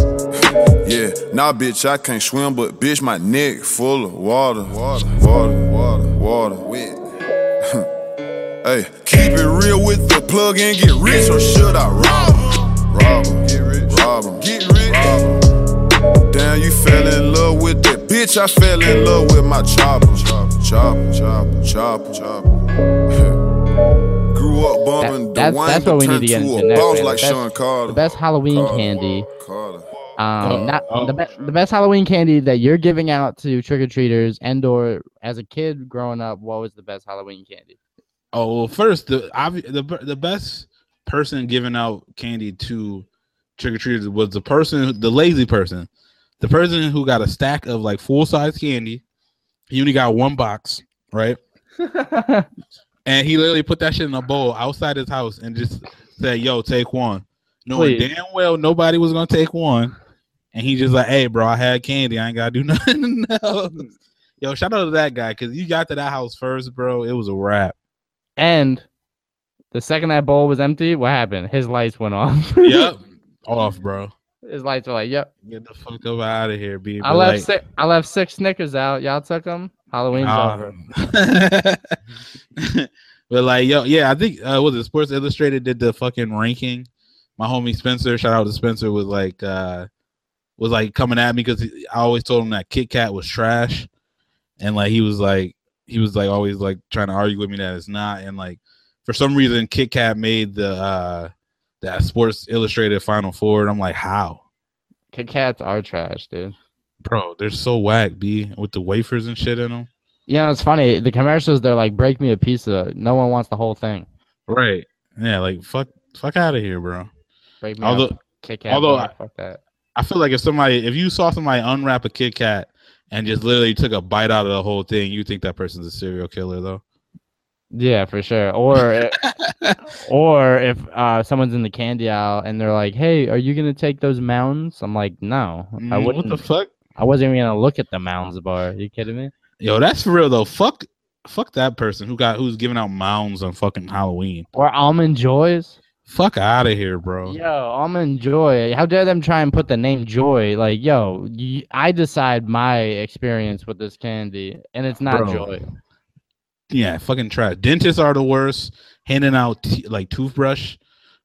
yeah, nah, bitch, I can't swim, but bitch, my neck full of water, water, water, water, water. Wet. hey, keep it real with the plug and get rich, or should I rob him? Rob him, get rich, rob him, get rich. Rob him. Damn, you fell in love with that Bitch, I fell in love with my chopper. Chopper, chopper, chopper, chopper, chopper. Grew up bumping That- the that's- that's what we need to get into next, man. like The best- Sean Carter. The best Halloween Carter, candy. Carter. Um, Oh, not oh. the best. The best Halloween candy that you're giving out to trick or treaters, and or as a kid growing up, what was the best Halloween candy? Oh, well, first the obvi- the the best person giving out candy to trick or treaters was the person, the lazy person, the person who got a stack of like full size candy. He only got one box, right? And he literally put that shit in a bowl outside his house and just said, "Yo, take one," knowing Please. damn well nobody was gonna take one. And he just like, "Hey, bro, I had candy. I ain't gotta do nothing else." Yo, shout out to that guy because you got to that house first, bro. It was a wrap. and the second that bowl was empty, what happened? His lights went off. Yep, off, bro. His lights were like, "Yep." Get the fuck up out of here, B. I left. six, I left six Snickers out. Y'all took them. Halloween's over. but like, yo, yeah, I think uh, was it Sports Illustrated did the fucking ranking. My homie Spencer, shout out to Spencer, was like, uh was like coming at me because I always told him that Kit Kat was trash, and like he was like, he was like always like trying to argue with me that it's not, and like for some reason Kit Kat made the uh that Sports Illustrated Final Four, and I'm like, how? Kit Kats are trash, dude. Bro, they're so whack, B, with the wafers and shit in them. Yeah, it's funny. The commercials, they're like, "Break me a piece pizza." No one wants the whole thing. Right. Yeah, like fuck fuck out of here, bro. Break me Although Kit Kat. although I- fuck that. I feel like if somebody if you saw somebody unwrap a Kit Kat and just literally took a bite out of the whole thing, you think that person's a serial killer though. Yeah, for sure. Or i- or if uh, someone's in the candy aisle and they're like, "Hey, are you gonna take those mounds?" I'm like, "No, I Mm, wouldn't. What the fuck? I wasn't even gonna look at the mounds bar. Are you kidding me?" Yo, that's for real though. Fuck fuck that person who got who's giving out mounds on fucking Halloween. Or almond joys. Fuck out of here, bro. Yo, almond joy. How dare them try and put the name joy? Like, yo, I decide my experience with this candy, and it's not Bro. joy. Yeah, fucking trash. Dentists are the worst. Handing out t- like toothbrush.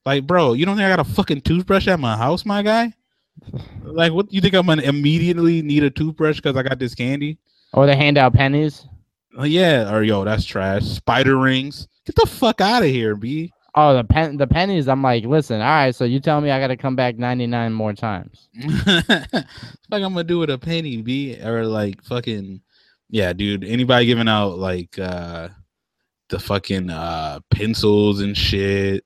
Like, bro, you don't think I got a fucking toothbrush at my house, my guy? Like, what you think I'm gonna immediately need a toothbrush because I got this candy? Or they hand out pennies. Oh, uh, yeah, or yo, that's trash. Spider rings. Get the fuck out of here, B. Oh, the pen, the pennies. I'm like, listen, all right. So you tell me I got to come back 99 more times. like I'm gonna do with a penny, B. Or like fucking yeah, dude. Anybody giving out like uh the fucking uh pencils and shit.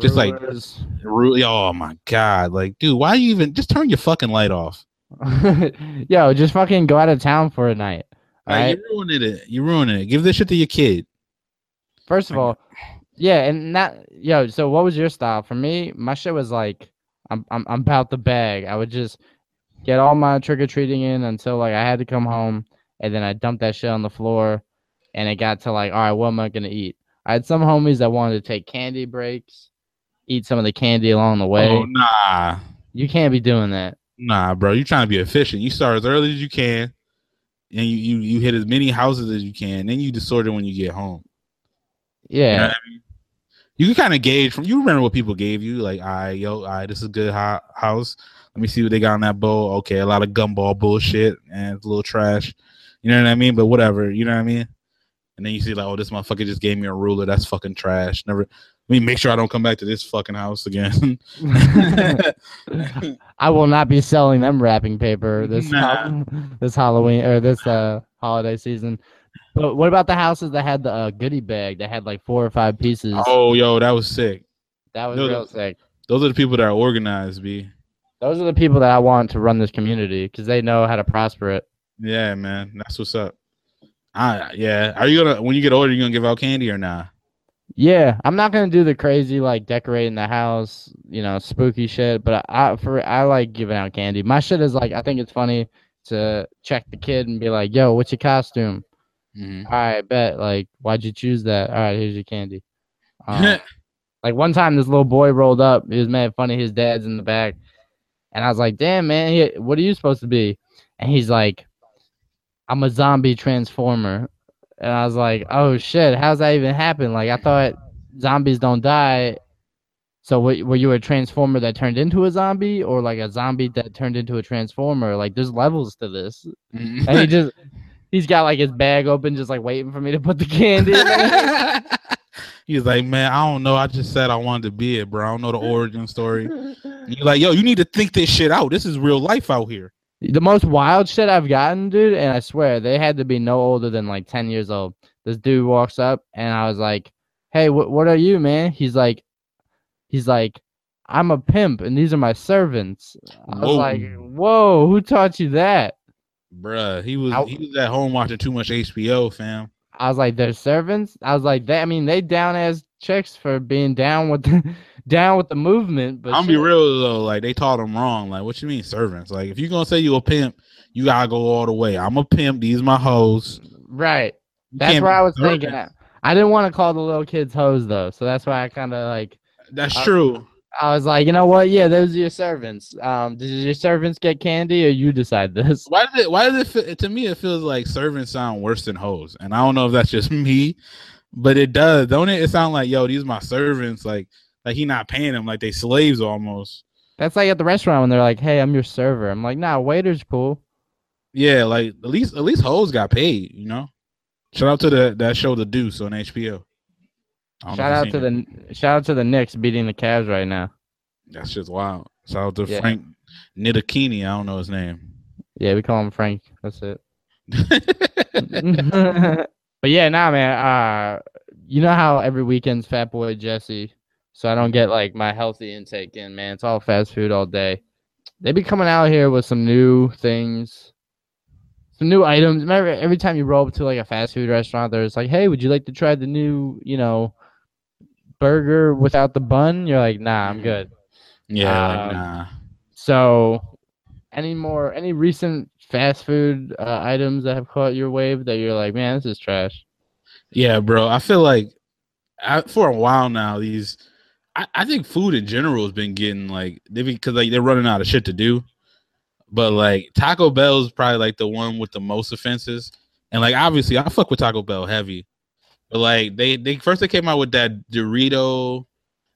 Just like- Rulers. Really, oh my god. Like, dude, why you even just turn your fucking light off? yo, just fucking go out of town for a night. All right. You're ruining it. You're ruining it. Give this shit to your kid. First of all, yeah, and that yo. So what was your style? For me, my shit was like, I'm I'm I'm about the bag. I would just get all my trick or treating in until like I had to come home, and then I dumped that shit on the floor, and it got to like, all right, what am I gonna eat? I had some homies that wanted to take candy breaks, eat some of the candy along the way. Oh nah. You can't be doing that. Nah, bro. You trying to be efficient. You start as early as you can. And you, you you hit as many houses as you can. Then you it when you get home. Yeah. You know I mean? You can kind of gauge from you remember what people gave you, like, all right, yo, all right, this is a good ho- house. Let me see what they got in that bowl. Okay, a lot of gumball bullshit and it's a little trash. You know what I mean? But whatever, you know what I mean? And then you see like, oh, this motherfucker just gave me a ruler. That's fucking trash. Never let me make sure I don't come back to this fucking house again. I will not be selling them wrapping paper this Nah. this Halloween or this uh holiday season. But what about the houses that had the uh, goodie bag that had like four or five pieces? oh, yo, that was sick. that was no, real sick. Those are the people that are organized, B. Those are the people that I want to run this community because they know how to prosper it. Yeah, man. That's what's up. I yeah. Are you gonna when you get older, you gonna give out candy or not? Yeah, I'm not gonna do the crazy like decorating the house, you know, spooky shit. But I for I like giving out candy. My shit is like I think it's funny to check the kid and be like, "Yo, what's your costume?" Mhm. All right, bet. Like, why'd you choose that? All right, here's your candy. Um, like one time, this little boy rolled up. He was mad funny. His dad's in the back, and I was like, "Damn, man, he, what are you supposed to be?" And he's like, "I'm a zombie transformer." And I was like, "Oh shit, how's that even happen?" Like, I thought zombies don't die. So were, were you a transformer that turned into a zombie, or like a zombie that turned into a transformer? Like there's levels to this, mm-hmm. and he just he's got like his bag open, just like waiting for me to put the candy. in. He's like, man, I don't know. I just said I wanted to be it, bro. I don't know the origin story. And you're like, yo, you need to think this shit out. This is real life out here. The most wild shit I've gotten, dude, and I swear they had to be no older than like 10 years old. This dude walks up and I was like, Hey, what what are you, man? He's like he's like, I'm a pimp and these are my servants. I was Whoa. like, Whoa, who taught you that? Bruh, he was I- he was at home watching too much HBO, fam. I was like, they're servants. I was like, that. I mean, they down as chicks for being down with the down with the movement. But I'm gonna be real though, like they taught him wrong. Like, what you mean servants? Like, if you're gonna say you a pimp, you gotta go all the way. I'm a pimp. These my hoes. right? You That's what I was servant. thinking. I didn't want to call the little kids hoes though, so that's why I kind of like. That's I- true. I was like, you know what? Yeah, those are your servants. Um, did your servants get candy, or you decide this? Why does it? Why does it? Feel, to me, it feels like servants sound worse than hoes, and I don't know if that's just me, but it does, don't it? It sound like yo, these my servants. Like, like he not paying them, like they slaves almost. That's like at the restaurant when they're like, "Hey, I'm your server." I'm like, "Nah, waiter's cool." Yeah, like at least at least hoes got paid, you know. Shout out to the that show The Deuce on HBO. I don't know Shout out to the shout out to the Knicks beating the Cavs right now. That's just wild. Shout out to Yeah. Frank Nidakini. I don't know his name. Yeah, we call him Frank. That's it. but yeah, nah, man. Uh, you know how every weekend's Fat Boy Jesse, so I don't get like my healthy intake in. Man, it's all fast food all day. They be coming out here with some new things, some new items. Remember, every time you roll up to like a fast food restaurant, there's like, "Hey, would you like to try the new, you know, burger without the bun?" You're like, "Nah, I'm good." yeah, Um, like, nah. So, any more any recent fast food uh, items that have caught your wave that you're like, man, this is trash? Yeah, bro. I feel like I, for a while now, these I, I think food in general has been getting like they because like they're running out of shit to do. But like Taco Bell's probably like the one with the most offenses. And like obviously I fuck with Taco Bell heavy. But like they they first they came out with that Dorito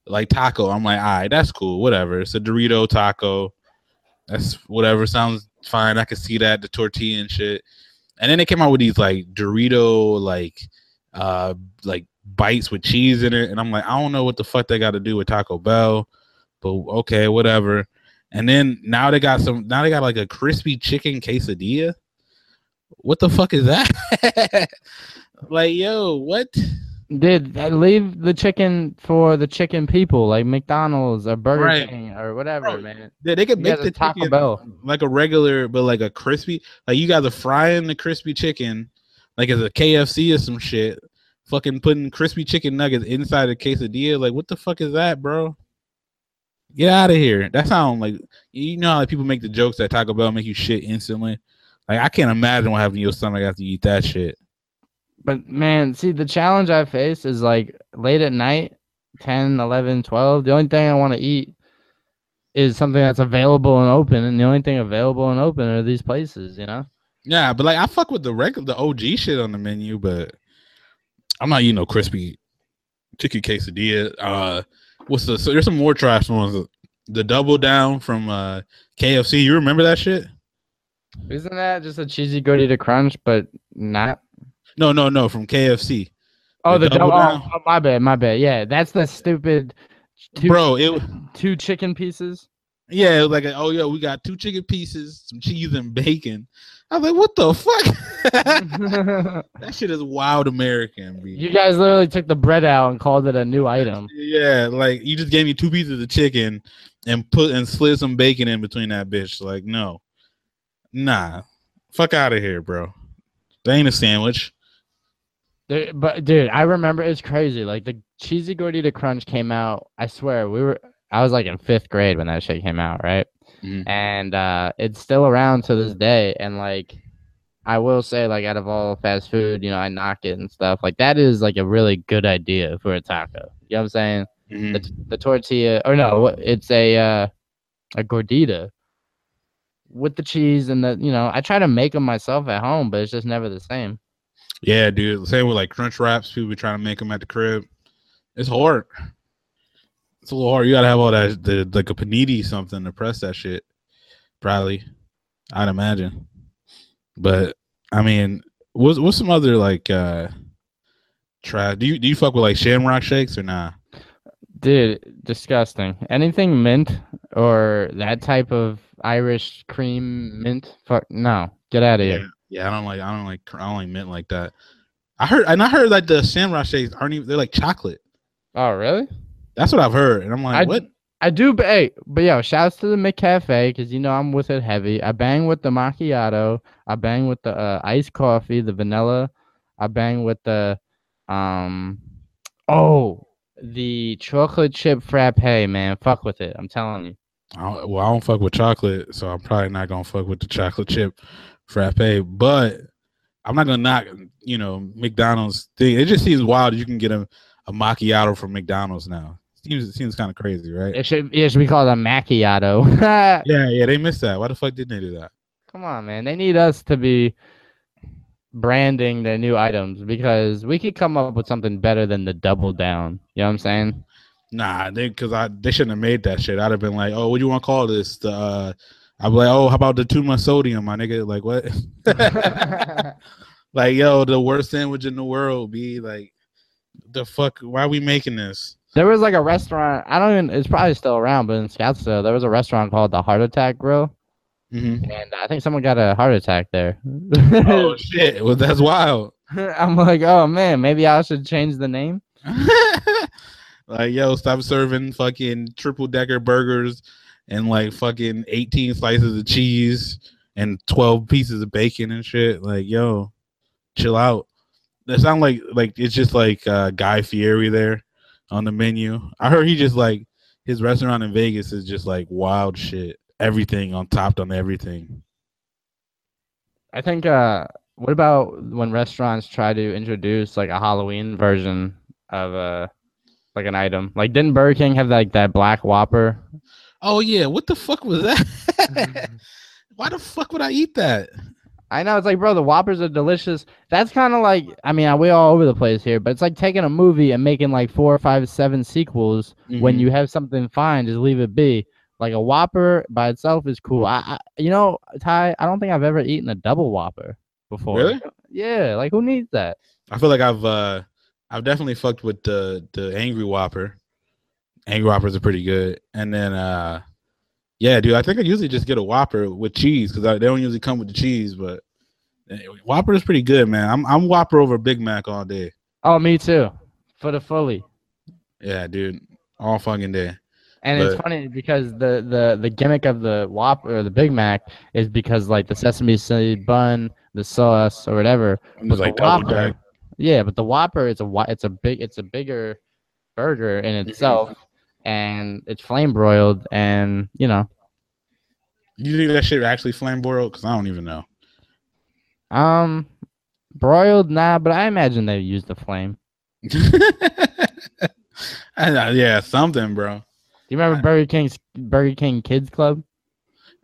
like taco. I'm like, all right, that's cool, whatever. It's a Dorito taco. That's whatever. Sounds fine. I can see that, the tortilla and shit. And then they came out with these like Dorito like uh like bites with cheese in it and i'm like i don't know what the fuck they got to do with taco bell but okay whatever and then now they got some now they got like a crispy chicken quesadilla what the fuck is that like yo what Did uh, leave the chicken for the chicken people like McDonald's or Burger Right. King or whatever, Bro, man? they, they could You make the Taco chicken Bell. like a regular but like a crispy like you guys are frying the crispy chicken like as a kfc or some shit fucking putting crispy chicken nuggets inside a quesadilla like what the fuck is that bro get out of here that sound like you know how like, people make the jokes that taco bell make you shit instantly like i can't imagine what happened to your stomach after you eat that shit But man, see, the challenge I face is like late at night, 10, 11, 12. The only thing I want to eat is something that's available and open, and the only thing available and open are these places, you know? yeah but like i fuck with the regular the og shit on the menu but i'm not eating no crispy chicken quesadilla uh what's the so there's some more trash ones the double down from uh kfc you remember that shit Isn't that just a cheesy gordita crunch, but not? no no no from kfc Oh, The the double double. down? Oh, oh, my bad, my bad. Yeah, that's the stupid. Two, bro it two chicken pieces. yeah it was like oh yeah we got two chicken pieces some cheese and bacon i was like what the fuck that shit is wild american B. you guys literally took the bread out and called it a new item. Yeah, like you just gave me two pieces of chicken and put and slid some bacon in between that bitch. Like, no, nah, fuck out of here, bro. That ain't a sandwich. There- but dude, I remember it's crazy. Like the cheesy gordita crunch came out. I swear we were. I was like in fifth grade when that shit came out, right? Mhm. And uh, it's still around to this day. And like, I will say, like, out of all fast food, you know, I knock it and stuff. Like that is like a really good idea for a taco. You know what I'm saying? Mhm. the, the tortilla or no it's a uh a gordita with the cheese and the you know i try to make them myself at home but it's just never the same Yeah, dude. Same with like crunch wraps. People be trying to make them at the crib. It's hard. It's a little hard. You gotta have all that the like a panini something to press that shit. Probably, I'd imagine. But I mean, what's what's some other like uh try? Do you do you fuck with like Shamrock shakes or nah? Dude, disgusting. Anything mint or that type of Irish cream mint? Fuck no. Get out of here. yeah. I don't like. I don't like. I don't like mint like that. I heard, and I heard like the Shamrock shakes aren't even. They're like chocolate. Oh, really? That's what I've heard, and I'm like, I- what? I do, but hey, but yo, shouts to the McCafe because you know I'm with it heavy. I bang with the macchiato. I bang with the uh, iced coffee, the vanilla. I bang with the, um, oh, the chocolate chip frappe. Man, fuck with it. I'm telling you. I don't, well, I don't fuck with chocolate, so I'm probably not gonna fuck with the chocolate chip frappe. But I'm not gonna knock, you know, McDonald's thing. It just seems wild. You can get a, a macchiato from McDonald's now. Seems it seems kind of crazy, right? It should it should be called a macchiato. Yeah, yeah. They missed that. Why the fuck didn't they do that? Come on, man. They need us to be branding their new items because we could come up with something better than the double down. You know what I'm saying? Nah, they because I they shouldn't have made that shit. I'd have been like, oh, what do you want to call this? The uh, I'd be like, oh, how about the too much sodium, my nigga? Like what? like yo, the worst sandwich in the world. Be like, the fuck? Why are we making this? There was like a restaurant. I don't even. It's probably still around, but in Scottsdale, there was a restaurant called the Heart Attack Grill, Mm-hmm. and I think someone got a heart attack there. oh shit! Well, that's wild. I'm like, oh man, maybe I should change the name. like yo, stop serving fucking triple decker burgers and like fucking eighteen slices of cheese and twelve pieces of bacon and shit. Like yo, chill out. That sound like like it's just like uh, Guy Fieri there on the menu. I heard he just like his restaurant in Vegas is just like wild shit. Everything on topped on everything. I think. uh What about when restaurants try to introduce like a Halloween version of uh like an item? Like, didn't Burger King have like that Black Whopper? Oh yeah, what the fuck was that? Why the fuck would I eat that? I know it's like, bro, the Whoppers are delicious. That's kind of like, I mean, we're all over the place here, but it's like taking a movie and making like four, five, seven sequels. When Mhm. you have something fine, just leave it be. Like a Whopper by itself is cool. I, I you know, Ty, I don't think I've ever eaten a double Whopper before. Really? Yeah, like who needs that? I feel like I've uh I've definitely fucked with the the Angry Whopper. Angry Whoppers are pretty good. And then uh yeah, dude, I think I usually just get a Whopper with cheese because they don't usually come with the cheese, but eh, Whopper is pretty good, man. I'm I'm Whopper over Big Mac all day. Oh, me too. For the fully. Yeah, dude, all fucking day. And it's funny because the, the the gimmick of the Whopper or the Big Mac is because like the sesame seed bun, the sauce or whatever. But like Whopper, yeah, but the Whopper is a it's a big it's a bigger burger in Mm-hmm. itself, and it's flame broiled, and you know, You think that shit actually flame broiled? Because I don't even know. um, broiled nah, but I imagine they use the flame. Yeah, something, bro. Do you remember Burger King's Burger King Kids Club?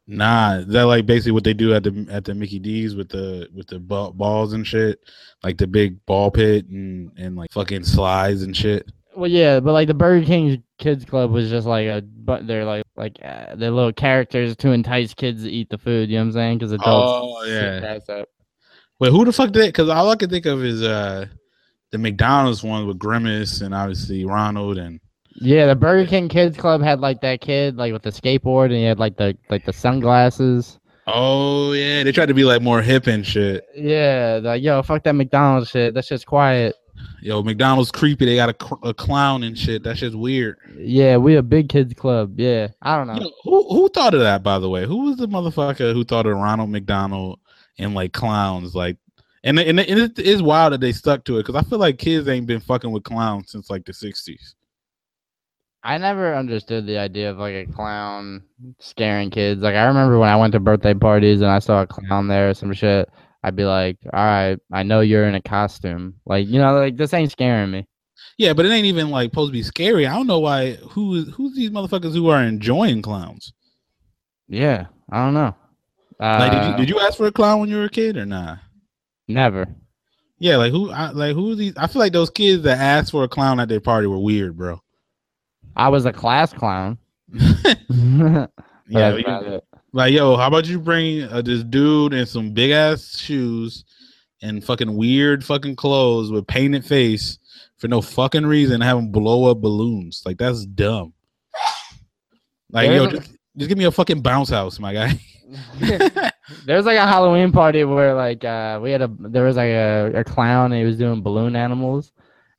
Nah, is that like basically what they do at the at the Mickey D's with the with the ball, balls and shit, like the big ball pit and and like fucking slides and shit. Well, yeah, but like the Burger King Kids Club was just like a, but they're like like uh, they're little characters to entice kids to eat the food. You know what I'm saying? Because adults. Oh, yeah. Wait, who the fuck did? Because all I can think of is uh the McDonald's one with Grimace and obviously Ronald and Yeah, the Burger King Kids Club had like that kid like with the skateboard, and he had like the like the sunglasses. oh yeah, they tried to be like more hip and shit. Yeah, like yo, fuck that McDonald's shit. That's just quiet. Yo, McDonald's creepy. They got a, cr- a clown and shit. That shit's weird. Yeah, we a big kids club. Yeah, I don't know. You know, who who thought of that? By the way, who was the motherfucker who thought of Ronald McDonald and like clowns? Like, and and, and it is wild that they stuck to it because I feel like kids ain't been fucking with clowns since like the '60s. I never understood the idea of like a clown scaring kids. Like I remember when I went to birthday parties and I saw a clown there or some shit. I'd be like, all right, I know you're in a costume. Like you know, like this ain't scaring me. Yeah, but it ain't even like supposed to be scary. I don't know why. Who is who's these motherfuckers who are enjoying clowns? Yeah, I don't know. Uh, Like, did you did you ask for a clown when you were a kid or not? Never. Yeah, like who? I, like who are these? I feel like those kids that asked for a clown at their party were weird, bro. I was a class clown. yeah, you-. Like yo, how about you bring uh, this dude in some big ass shoes and fucking weird fucking clothes with painted face for no fucking reason, and have him blow up balloons? Like that's dumb. Like yo, There's a- just, just give me a fucking bounce house, my guy. There's like a Halloween party where like uh we had a there was like a, a clown and he was doing balloon animals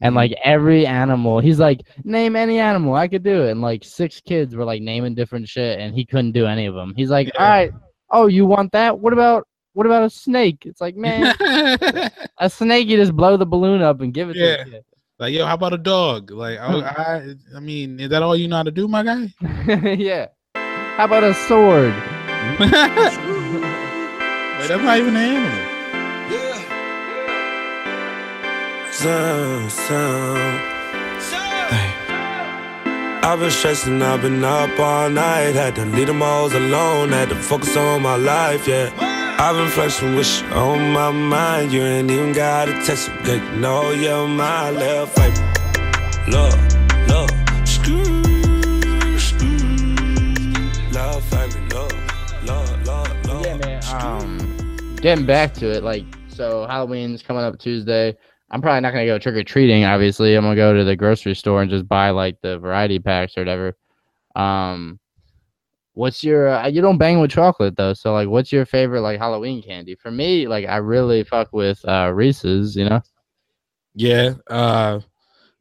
and Mm-hmm. like every animal he's like name any animal I could do it and like six kids were like naming different shit and he couldn't do any of them. He's like, Yeah. all right, oh you want that? What about what about a snake? It's like man, a snake you just blow the balloon up and give it Yeah. to like yo, how about a dog? Like I, I, I mean, is that all you know how to do, my guy? yeah. How about a sword? Wait, that's not even an animal. Sound, sound. Hey. I've been stressing, I've been up all night. Had to leave them all alone, had to focus on my life, yeah. I've been flexing you on my mind. You ain't even got a text, good, know you're my little favorite. Love, love, screw, screw. Love, love, love, love, love. Yeah, man. Um, getting back to it, like, so Halloween's coming up Tuesday. I'm probably not gonna go trick or treating. Obviously, I'm gonna go to the grocery store and just buy like the variety packs or whatever. Um, what's your? Uh, you don't bang with chocolate though, so like, what's your favorite like Halloween candy? For me, like, I really fuck with uh Reese's. You know. Yeah. Uh,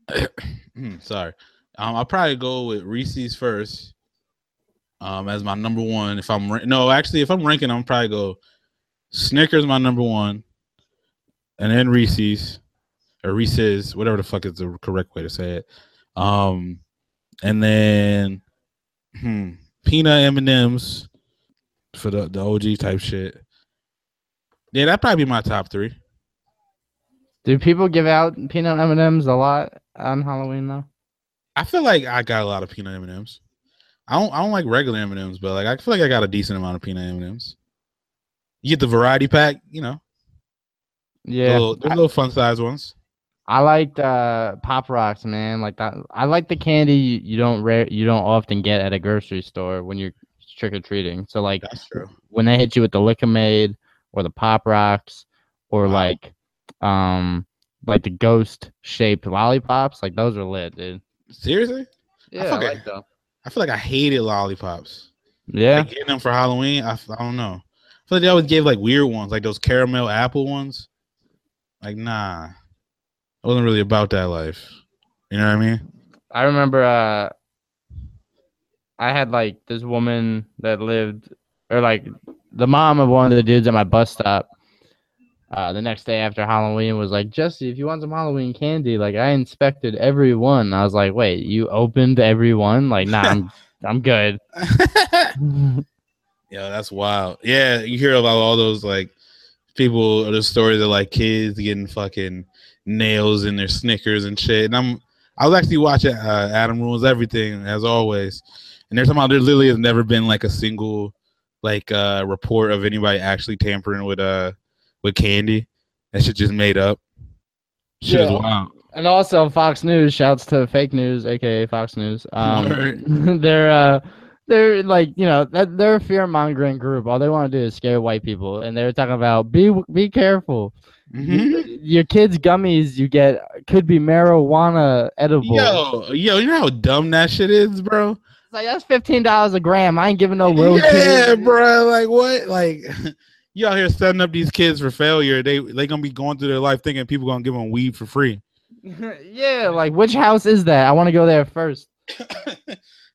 sorry. Um, I'll probably go with Reese's first. Um, as my number one. If I'm no, actually, if I'm ranking, I'm probably go Snickers my number one, and then Reese's or Reese's, whatever the fuck is the correct way to say it. Um, and then hmm, peanut M and M's for the the OG type shit. Yeah, that'd probably be my top three. Do people give out peanut M and M's a lot on Halloween though? I feel like I got a lot of peanut M and M's. I don't I don't like regular M and M's, but like I feel like I got a decent amount of peanut M and M's. You get the variety pack, you know. the Yeah, little, the little fun size ones. I liked uh Pop Rocks, man. Like that. I like the candy you, you don't rare you don't often get at a grocery store when you're trick or treating. So like That's true. when they hit you with the Lik-M-Aid or the Pop Rocks or Wow. like um like the ghost shaped lollipops, like those are lit, dude. Seriously, Yeah, fucking- like them. I feel like I hated lollipops. Yeah, Like, getting them for Halloween, I don't know. I feel like they always gave like weird ones, like those caramel apple ones. Like nah, I wasn't really about that life. You know what I mean? I remember uh I had like this woman that lived or like the mom of one of the dudes at my bus stop. Uh, the next day after Halloween was like, Jesse, if you want some Halloween candy, like I inspected every one. I was like, wait, you opened every one? Like, nah, I'm I'm good. Yeah, that's wild. Yeah, you hear about all those like people or the stories of like kids getting fucking nails in their Snickers and shit. And I'm I was actually watching uh, Adam Ruins Everything as always, and there's about there literally has never been like a single like uh report of anybody actually tampering with uh with candy. That shit just made up. Shit is Yeah. wild. And also Fox News, shouts to fake news, aka Fox News. Um, Word. they're uh, they're like you know that they're a fear mongering group. All they want to do is scare white people, and they're talking about be be careful. Mhm. Your kids' gummies you get could be marijuana edible. Yo, yo, you know how dumb that shit is, bro? It's like that's fifteen dollars a gram. I ain't giving no little yeah, kid. bro. Like what? Like you out here setting up these kids for failure. They they gonna be going through their life thinking people gonna give them weed for free. yeah, like which house is that? I want to go there first.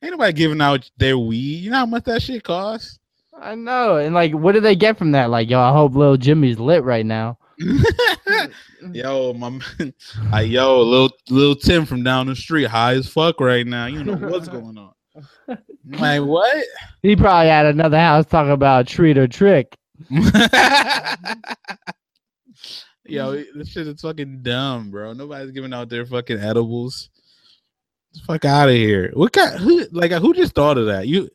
Ain't nobody giving out their weed. You know how much that shit costs? I know, and like, what do they get from that? Like, yo, I hope little Jimmy's lit right now. yo, my man, uh, yo, little little Tim from down the street, high as fuck right now. You know what's going on? like what? He probably had another house talking about treat or trick. Yo, this shit is fucking dumb, bro. Nobody's giving out their fucking edibles. Fuck out of here. What kind? Who like who just thought of that? You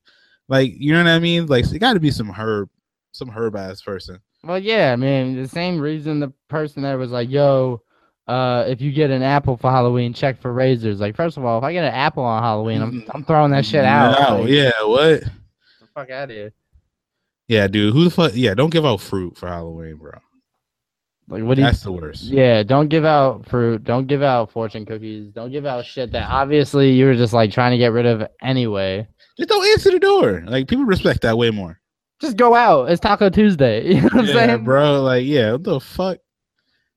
like you know what I mean? Like it got to be some herb, some herb ass person. Well, yeah, I mean, the same reason the person that was like, "Yo, uh, if you get an apple for Halloween, check for razors. Like, first of all, if I get an apple on Halloween, I'm I'm throwing that shit out. No, Like, yeah, what? the fuck out of here. Yeah, dude. Who the fuck? Yeah, don't give out fruit for Halloween, bro. Like, what do you? That's the worst. Yeah, don't give out fruit. Don't give out fortune cookies. Don't give out shit that obviously you were just like trying to get rid of anyway. Just don't answer the door. Like people respect that way more. Just go out. It's Taco Tuesday. You know what I'm yeah, saying? bro. Like, yeah, what the fuck?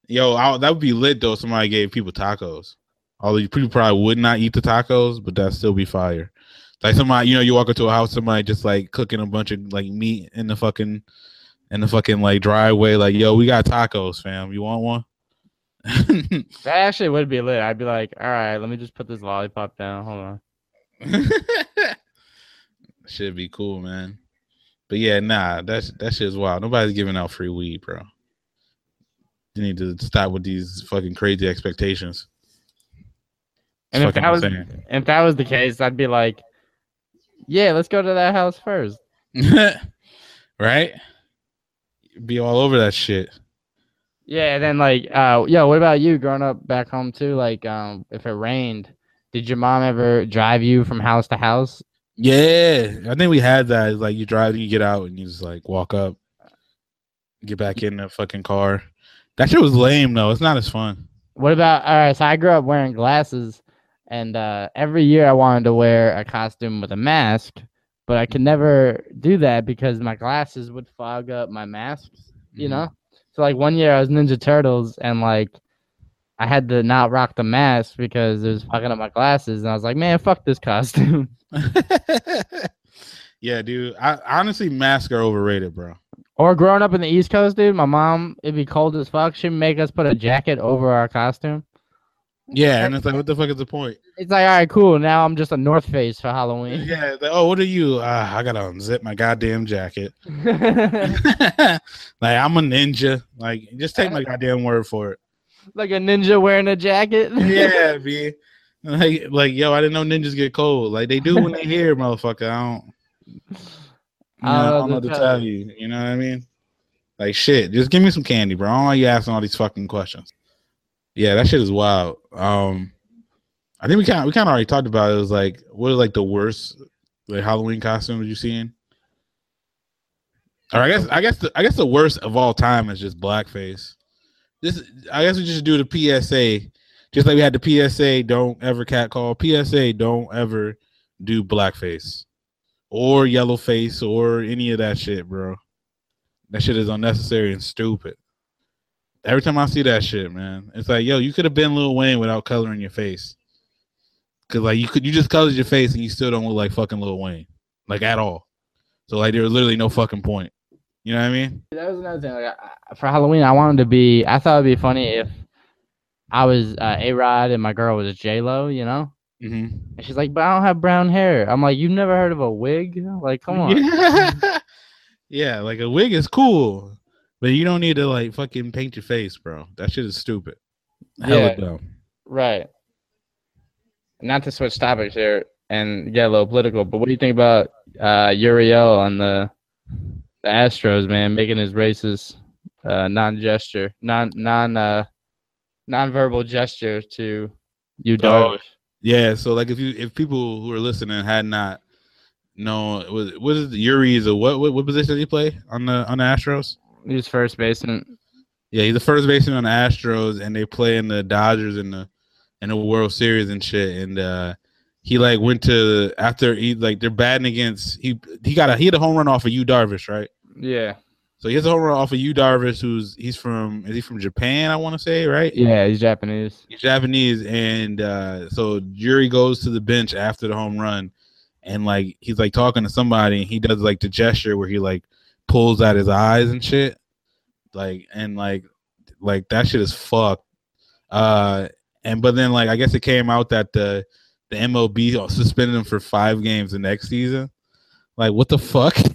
Yo, I, that would be lit though. if Somebody gave people tacos. Although you people probably would not eat the tacos, but that'd still be fire. Like somebody, you know, you walk into a house, somebody just like cooking a bunch of like meat in the fucking in the fucking like driveway. Like, yo, we got tacos, fam. You want one? That actually would be lit. I'd be like, all right, let me just put this lollipop down. Hold on. Should be cool, man. But yeah, nah, that's that shit's wild. Nobody's giving out free weed, bro. You need to stop with these fucking crazy expectations. And if that was insane. if that was the case, I'd be like, yeah, let's go to that house first. right? Be all over that shit. Yeah, and then like, uh, yo, what about you growing up back home too? Like, um, if it rained, did your mom ever drive you from house to house? Yeah, I think we had that. It's like you drive, and you get out, and you just like walk up, get back in the fucking car. That shit was lame though. It's not as fun. What about all right? So I grew up wearing glasses, and uh, every year I wanted to wear a costume with a mask, but I could never do that because my glasses would fog up my masks. You Mhm. know, so like one year I was Ninja Turtles, and like I had to not rock the mask because it was fucking up my glasses, and I was like, man, fuck this costume. yeah, dude. I honestly masks are overrated, bro. Or growing up in the East Coast, dude, my mom, it'd be cold as fuck. She'd make us put a jacket over our costume. Yeah, and it's like, what the fuck is the point? It's like, all right, cool. Now I'm just a North Face for Halloween. Yeah, like, oh, what are you? Uh, I gotta unzip my goddamn jacket. like I'm a ninja. Like, just take my goddamn word for it. Like a ninja wearing a jacket. Yeah, b. Like, like, yo, I didn't know ninjas get cold. Like they do when they hear, motherfucker. I don't. You know, I don't know to tell you. You know what I mean? Like shit. Just give me some candy, bro. I don't want you asking all these fucking questions. Yeah, that shit is wild. Um, I think we kind we kind of already talked about it. It was like, what are like the worst like Halloween costumes you seen? Or I guess I guess the, I guess the worst of all time is just blackface. This I guess we just do the PSA, just like we had the PSA. Don't ever catcall. PSA. Don't ever do blackface or yellow face or any of that shit, bro. That shit is unnecessary and stupid. Every time I see that shit, man, it's like, yo, you could have been Lil Wayne without coloring your face. Cause like you could, you just colored your face and you still don't look like fucking Lil Wayne, like at all. So like, there was literally no fucking point. You know what I mean? That was another thing. Like, I, for Halloween, I wanted to be. I thought it'd be funny if I was uh, A Rod and my girl was J Lo. You know, Mm-hmm. and she's like, "But I don't have brown hair." I'm like, "You've never heard of a wig? Like, come on." Yeah. yeah, like a wig is cool, but you don't need to like fucking paint your face, bro. That shit is stupid. Hella Yeah. dumb. Right. Not to switch topics here and get a little political, but what do you think about uh, Gurriel on the the Astros, man, making his racist uh, non-gesture, non non uh, non-verbal gesture to you, Oh, Darvish? Yeah, so like if you if people who are listening had not known was what is it, Yuri is a what, what what position did he play on the on the Astros? He was first baseman. Yeah, he's the first baseman on the Astros, and they play in the Dodgers in the in the World Series and shit. And uh he like went to after he like they're batting against he he got a he had a home run off of Yu Darvish, right? Yeah, So he has a home run off of Yu Darvish, who's he's from is he from Japan? I want to say right. yeah, he's Japanese. He's Japanese, and uh, so Yuri goes to the bench after the home run, and like he's like talking to somebody, and he does like the gesture where he like pulls out his eyes and shit, like and like like that shit is fucked. Uh, and but then like I guess it came out that the the MLB suspended him for five games the next season. Like what the fuck?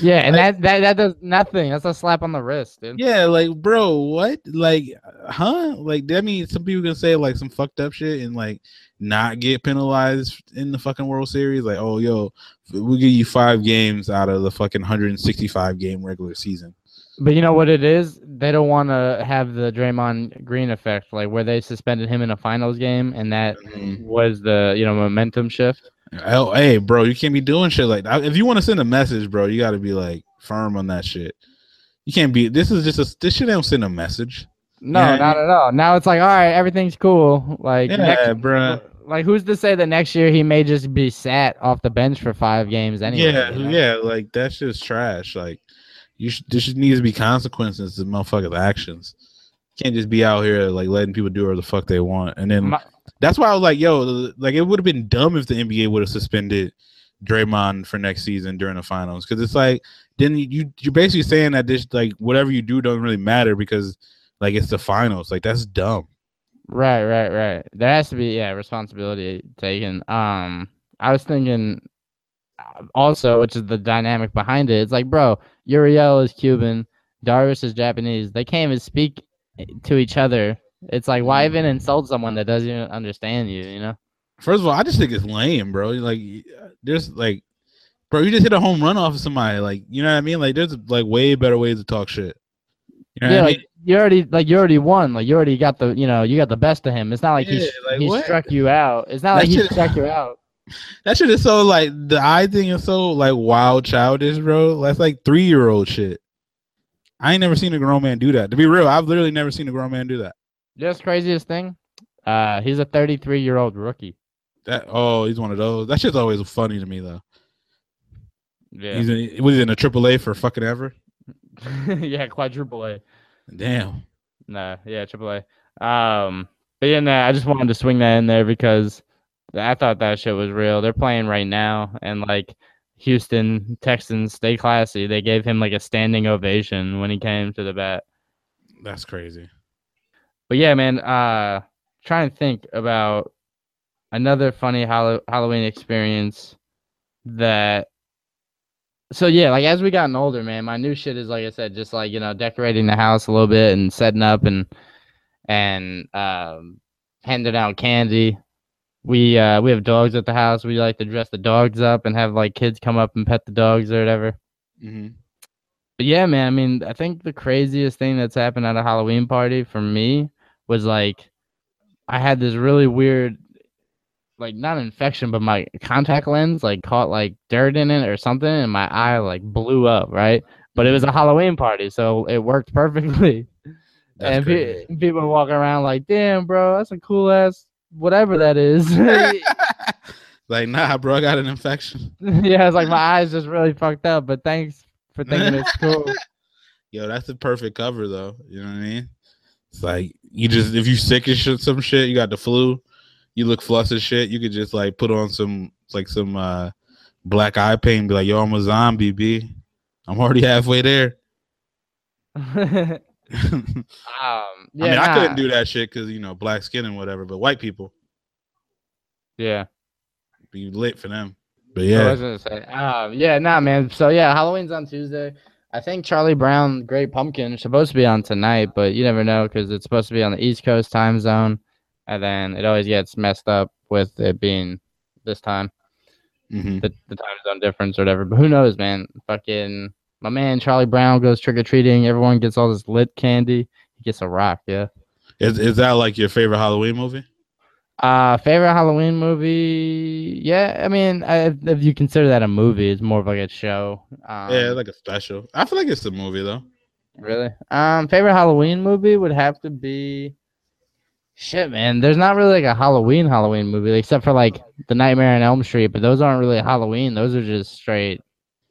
Yeah, and Like- that, that that does nothing. That's a slap on the wrist, dude. Yeah, like bro, what? Like, huh? Like that means some people can say like some fucked up shit and like not get penalized in the fucking World Series. Like, oh yo, we'll give you five games out of the fucking 165 game regular season. But you know what it is? They don't want to have the Draymond Green effect, like where they suspended him in a finals game, and that Mhm. was the you know momentum shift. Oh, hey, bro, you can't be doing shit like that. If you want to send a message, bro, you got to be like firm on that shit. You can't be. This is just a. This shit don't send a message. No, Yeah, not at all. Now it's like, all right, everything's cool. Like, Yeah, next, bro. like who's to say that next year he may just be sat off the bench for five games anyway? yeah, you know? yeah, like that's just trash. Like you, should, there should needs to be consequences to motherfuckers' actions. You can't just be out here like letting people do whatever the fuck they want. And then My- that's why I was like, yo, like it would have been dumb if the NBA would have suspended Draymond for next season during the finals because it's like then you you're basically saying that this like whatever you do doesn't really matter because like it's the finals. Like that's dumb. Right, right, right. There has to be yeah responsibility taken. Um, I was thinking uh, also, which is the dynamic behind it. It's like, bro, Gurriel is Cuban, Darvish is Japanese. They can't even speak to each other. It's like, why even mm. insult someone that doesn't even understand you? You know? First of all, I just think it's lame, bro. Like, there's like, bro, you just hit a home run off of somebody. Like, you know what I mean? Like, there's like way better ways to talk shit. You know yeah, like mean? you already like you already won. Like you already got the you know you got the best of him. It's not like he Yeah, sh- like, he what? struck you out. It's not That like he struck you out. That shit is so like the eye thing is so like wild, childish, bro. That's like three year old shit. I ain't never seen a grown man do that. To be real, I've literally never seen a grown man do that. Just craziest thing. Uh, he's a 33 year old rookie. That oh, he's one of those. That shit's always funny to me though. Yeah, He's in, was he in a triple A for fucking ever. yeah, quadruple A. Damn. Nah, yeah, triple A. Um, but yeah, nah, I just wanted to swing that in there because I thought that shit was real. They're playing right now, and like Houston Texans, stay classy. They gave him like a standing ovation when he came to the bat. That's crazy. But yeah, man, uh trying to think about another funny Hallow- Halloween experience that so yeah, like as we gotten older, man, my new shit is like I said, just like, you know, decorating the house a little bit and setting up and and um handing out candy. We uh we have dogs at the house. We like to dress the dogs up and have like kids come up and pet the dogs or whatever. Mm-hmm. But yeah, man, I mean, I think the craziest thing that's happened at a Halloween party for me was like I had this really weird like not infection, but my contact lens like caught like dirt in it or something and my eye like blew up, right? But it was a mm-hmm. Halloween party, so it worked perfectly. That's and pe- people walking around like, "Damn, bro, that's a cool ass whatever that is." like, nah, bro, I got an infection. yeah, it's like my eyes just really fucked up, but thanks for thinking it's cool. Yo, that's the perfect cover though. You know what I mean? It's like you just if you sick as shit, some shit, you got the flu, you look flustered shit, you could just like put on some like some uh black eye paint and be like, yo, I'm a zombie, B. I'm already halfway there. um, I yeah, mean, I couldn't do that shit because you know, black skin and whatever, but white people Yeah. be lit for them. But I yeah, was gonna say, um, yeah, nah, man. So yeah, Halloween's on Tuesday. I think Charlie Brown Great Pumpkin is supposed to be on tonight, but you never know because it's supposed to be on the East Coast time zone, and then it always gets messed up with it being this time, hmm the, the time zone difference or whatever. But who knows, man? Fucking my man Charlie Brown goes trick or treating. Everyone gets all this lit candy. He gets a rock, yeah. is is that like your favorite Halloween movie? Uh, favorite Halloween movie? Yeah, I mean, I, if you consider that a movie, it's more of like a show. Um, yeah, like a special. I feel like it's a movie though. Really? Um, favorite Halloween movie would have to be. Shit, man. There's not really like a Halloween Halloween movie except for like The Nightmare on Elm Street, but those aren't really Halloween. Those are just straight.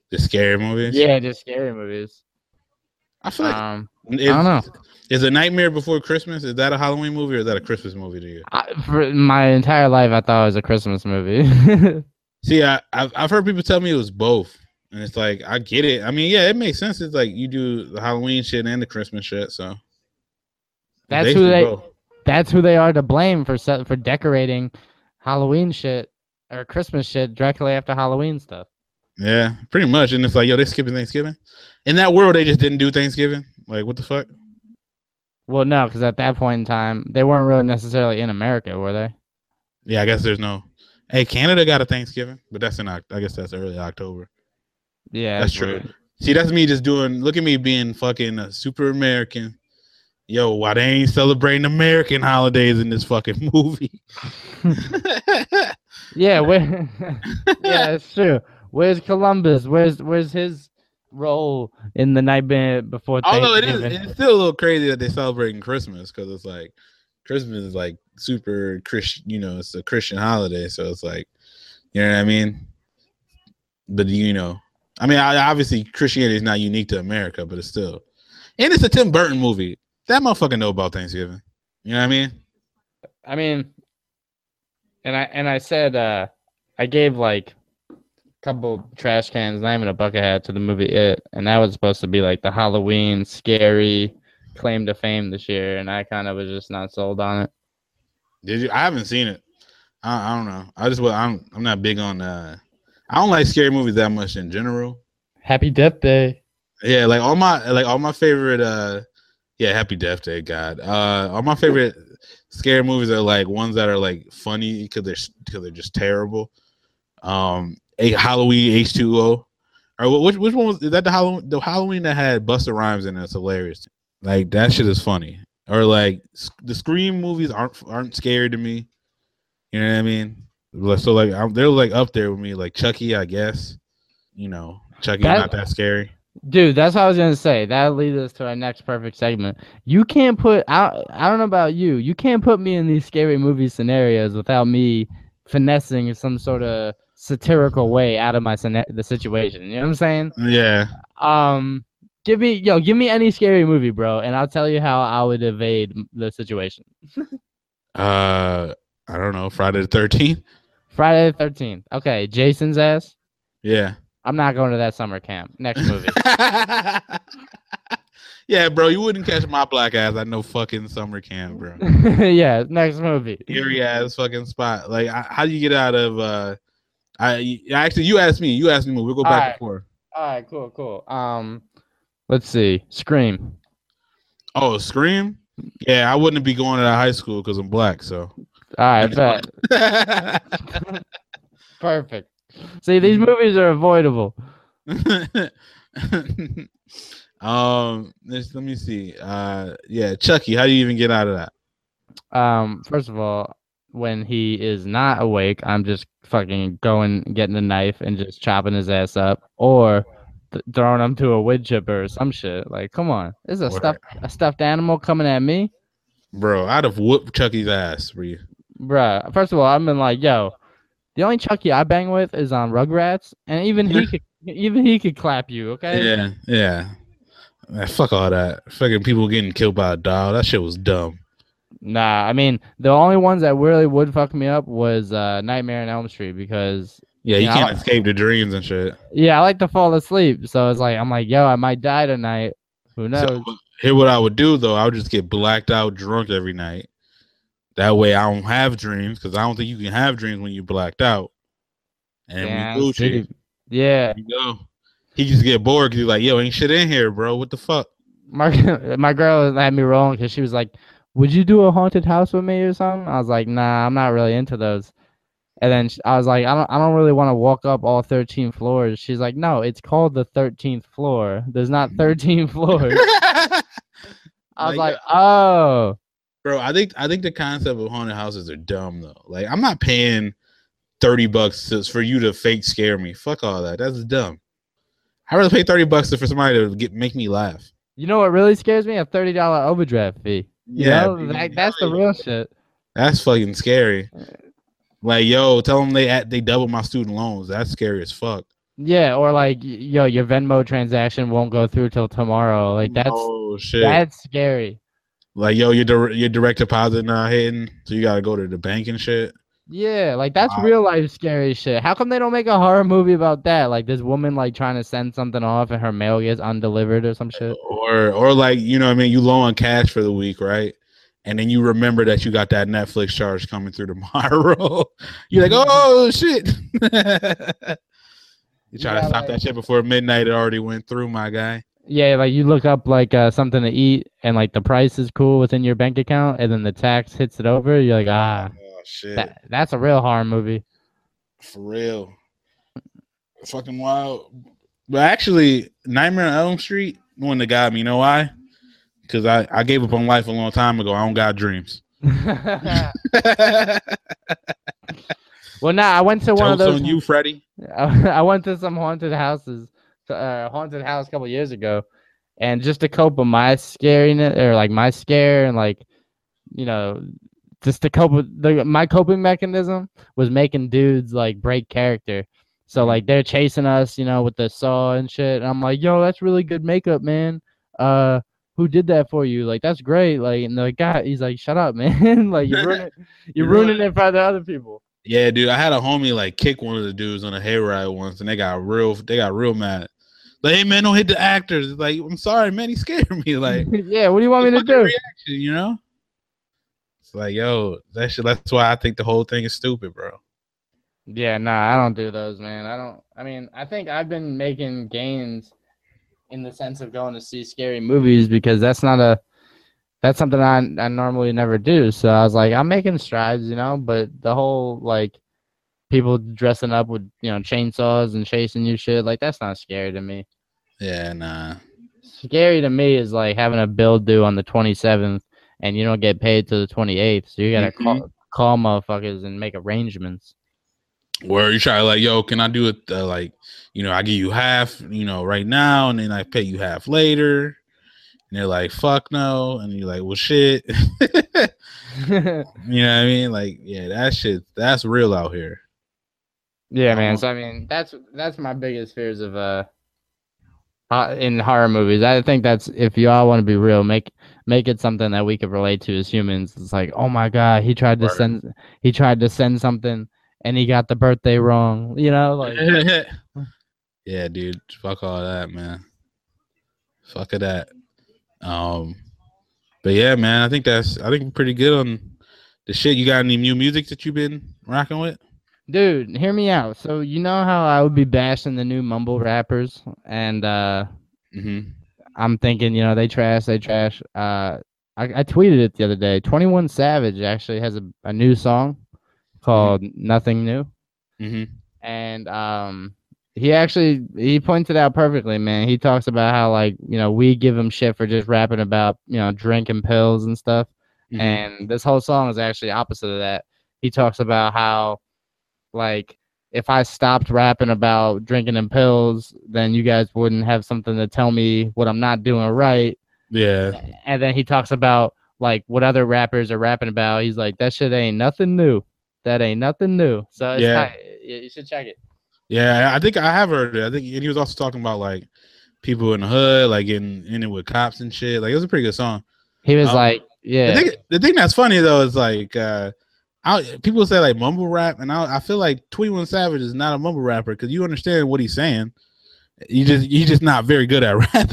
The scary movies. Yeah, just scary movies. I feel like Um, I don't know. Is a Nightmare Before Christmas? Is that a Halloween movie or is that a Christmas movie to you? I, for my entire life, I thought it was a Christmas movie. See, I, I've I've heard people tell me it was both, and it's like I get it. I mean, yeah, it makes sense. It's like you do the Halloween shit and the Christmas shit, so That's basically who they. both. That's who they are to blame for set, for decorating Halloween shit or Christmas shit directly after Halloween stuff. Yeah, pretty much. And it's like, yo, they skipping Thanksgiving. In that world, they just didn't do Thanksgiving. Like, what the fuck? Well, no, because at that point in time, they weren't really necessarily in America, were they? Yeah, I guess there's no. Hey, Canada got a Thanksgiving, but that's in I guess that's early October. Yeah, That's true. See, that's me just doing. Look at me being fucking a super American. Yo, why they ain't celebrating American holidays in this fucking movie? Yeah, where? yeah, it's true. Where's Columbus? Where's where's his role in the night before Although it is, it's still a little crazy that they're celebrating Christmas because it's like Christmas is like super Christian. You know, it's a Christian holiday, so it's like, you know what I mean. But you know, I mean, obviously Christianity is not unique to America, but it's still, and it's a Tim Burton movie. That motherfucker know about Thanksgiving. You know what I mean? I mean, and I and I said uh I gave like couple trash cans, not even a bucket hat to the movie It, and that was supposed to be like the Halloween scary claim to fame this year, and I kind of was just not sold on it. Did you? I haven't seen it. I, I don't know. I just well, I'm I'm not big on. uh I don't like scary movies that much in general. Happy Death Day. Yeah, like all my like all my favorite uh yeah, Happy Death Day, God. Uh all my favorite scary movies are like ones that are like funny because they're because they're just terrible. Um a Halloween H2O. Or which which one was is that the Halloween the Halloween that had Busta Rhymes in it? It's hilarious. Like that shit is funny. Or like the Scream movies aren't aren't scary to me. You know what I mean? So like I'm, they're like up there with me, like Chucky, I guess. You know, Chucky's That- not that scary. Dude, that's what I was gonna say. That leads us to our next perfect segment. You can't put I I don't know about you. You can't put me in these scary movie scenarios without me finessing some sort of satirical way out of my the situation. You know what I'm saying? Yeah. Um, give me yo, give me any scary movie, bro, and I'll tell you how I would evade the situation. Uh, I don't know. Friday the Thirteenth. Friday the Thirteenth. Okay, Jason's ass. Yeah. I'm not going to that summer camp. Next movie. yeah, bro. You wouldn't catch my black ass at no fucking summer camp, bro. yeah, next movie. Eerie ass fucking spot. Like, how do you get out of? uh I actually, you asked me. You asked me. We'll go back and forth. All right, cool, cool. Um, let's see. Scream. Oh, Scream. Yeah, I wouldn't be going to high school because I'm black. So. All right, bet. Perfect. See, these movies are avoidable. um, let me see. Uh, yeah, Chucky. How do you even get out of that? Um, first of all, when he is not awake, I'm just fucking going, getting the knife and just chopping his ass up, or th- throwing him to a wood chipper or some shit. Like, come on, this is a Word. stuffed a stuffed animal coming at me, Bro, I'd have whooped Chucky's ass for you. bro. First of all, I've been like, yo, the only Chuckie I bang with is on Rugrats, and even he could, even he could clap you. Okay. Yeah, yeah. Man, fuck all that. Fucking people getting killed by a dog. That shit was dumb. Nah, I mean the only ones that really would fuck me up was uh, Nightmare on Elm Street because Yeah, you Yeah, I can't like- escape the dreams and shit. yeah, I like to fall asleep. So it's like I'm like, yo, I might die tonight. Who knows? So here, what I would do though, I would just get blacked out, drunk every night. That way, I don't have dreams because I don't think you can have dreams when you blacked out. And Damn, we Gucci. Yeah, You go. He just get bored because he's like, "Yo, ain't shit in here, bro. What the fuck?" my my girl had me rolling because she was like, "Would you do a haunted house with me or something?" I was like, "Nah, I'm not really into those." And then I was like, "I don't, I don't really want to walk up all 13 floors." She's like, "No, it's called the 13th floor. There's not mm-hmm. 13 floors." I was Like, like, uh, "Oh." Bro, I think I think the concept of haunted houses are dumb though. Like, I'm not paying thirty bucks to, for you to fake scare me. Fuck all that. That's dumb. I rather pay thirty bucks for somebody to get make me laugh. You know what really scares me? A thirty dollar overdraft fee. You know, that, that's the real shit. That's fucking scary. Like, yo, tell them they at- they double my student loans. That's scary as fuck. Yeah, or like, yo, your Venmo transaction won't go through till tomorrow. Like that's oh shit. that's scary. like, yo, your dir- your direct deposit not hitting, so you gotta go to the bank and shit. Yeah, like that's Wow. real life scary shit. How come they don't make a horror movie about that? Like this woman like trying to send something off and her mail gets undelivered or some shit. Or or like, you know what I mean, you low on cash for the week, right? And then you remember that you got that Netflix charge coming through tomorrow. You're like, oh shit. you try Yeah, to stop like- that shit before midnight. It already went through, my guy. Yeah, like you look up like uh, something to eat and like the price is cool within your bank account and then the tax hits it over. You're like, ah, Oh shit. that, that's a real horror movie. For real. Fucking wild. But actually, Nightmare on Elm Street, one that got me. You know why? Because I, I gave up on life a long time ago. I don't got dreams. well, now I went to one of those. on you, Freddie. I went to some haunted houses, uh, haunted house a couple years ago, and just to cope with my scariness or like my scare and like, you know, just to cope with the my coping mechanism was making dudes like break character. So like they're chasing us, you know, with the saw and shit. And I'm like, yo, that's really good makeup, man. Uh, who did that for you? Like that's great. Like and the guy, he's like, shut up, man. like you're ruining, you're You're ruining it for the other people. Yeah, dude. I had a homie like kick one of the dudes on a hayride once, and they got real. They got real mad. Like, hey man, don't hit the actors. Like, I'm sorry, man. He scared me. Like, yeah, what do you want me to do? reaction, you know? It's like, yo, that shit. That's why I think the whole thing is stupid, bro. Yeah, nah, I don't do those, man. I don't. I mean, I think I've been making gains in the sense of going to see scary movies because that's not a that's something I I normally never do. So I was like, I'm making strides, you know. But the whole like people dressing up with you know chainsaws and chasing you shit like that's not scary to me. Yeah, nah. Scary to me is like having a bill due on the 27th and you don't get paid till the 28th, so you gotta call call motherfuckers and make arrangements. Where you try like, yo, can I do it? Uh, like, you know, I give you half, you know, right now, and then I pay you half later. And they're like, fuck no. And you're like, well, shit. you know what I mean? Like, yeah, that shit, that's real out here. Yeah, man. So I mean, that's that's my biggest fears of uh, uh in horror movies. I think that's if you all want to be real, make make it something that we could relate to as humans. It's like, oh my god, he tried to Word. send he tried to send something and he got the birthday wrong. You know, like yeah, dude. Fuck all that, man. Fuck of that. Um, but yeah, man, I think that's I think pretty good on the shit. You got any new music that you've been rocking with? Dude, hear me out. So you know how I would be bashing the new mumble rappers and uh Mm-hmm. I'm thinking, you know, they trash, they trash. Uh, I, I tweeted it the other day. Twenty One Savage actually has a, a new song called "Nothing New," Mm-hmm. and um, he actually he pointed out perfectly, man. He talks about how like you know we give him shit for just rapping about you know drinking pills and stuff, Mm-hmm. and this whole song is actually opposite of that. He talks about how like if I stopped rapping about drinking and pills, then you guys wouldn't have something to tell me what I'm not doing right. yeah, And then he talks about like what other rappers are rapping about. He's like, that shit ain't nothing new. That ain't nothing new. So it's Yeah. yeah. you should check it. yeah. I think I have heard it. I think and he was also talking about like people in the hood, like in in it with cops and shit. Like it was a pretty good song. He was Um, like, yeah, The thing, the thing that's funny though is like uh I, people say like mumble rap, and I, I feel like Twenty One Savage is not a mumble rapper because you understand what he's saying. You just you just not very good at rap.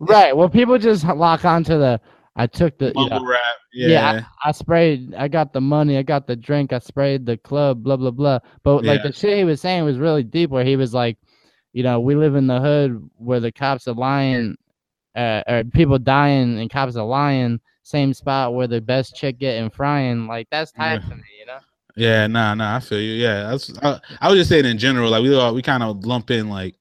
right. Well, people just lock onto the. I took the. You know, mumble rap, yeah. yeah, I sprayed. I got the money. I got the drink. I sprayed the club. Blah blah blah. But like Yeah. the shit he was saying was really deep. Where he was like, you know, we live in the hood where the cops are lying, uh, or people dying and cops are lying. Same spot where the best chick getting frying. Like that's tight Yeah. to me, you know. Yeah, nah, nah, I feel you. Yeah, that's, I, I was just saying in general, like we all we kind of lump in like,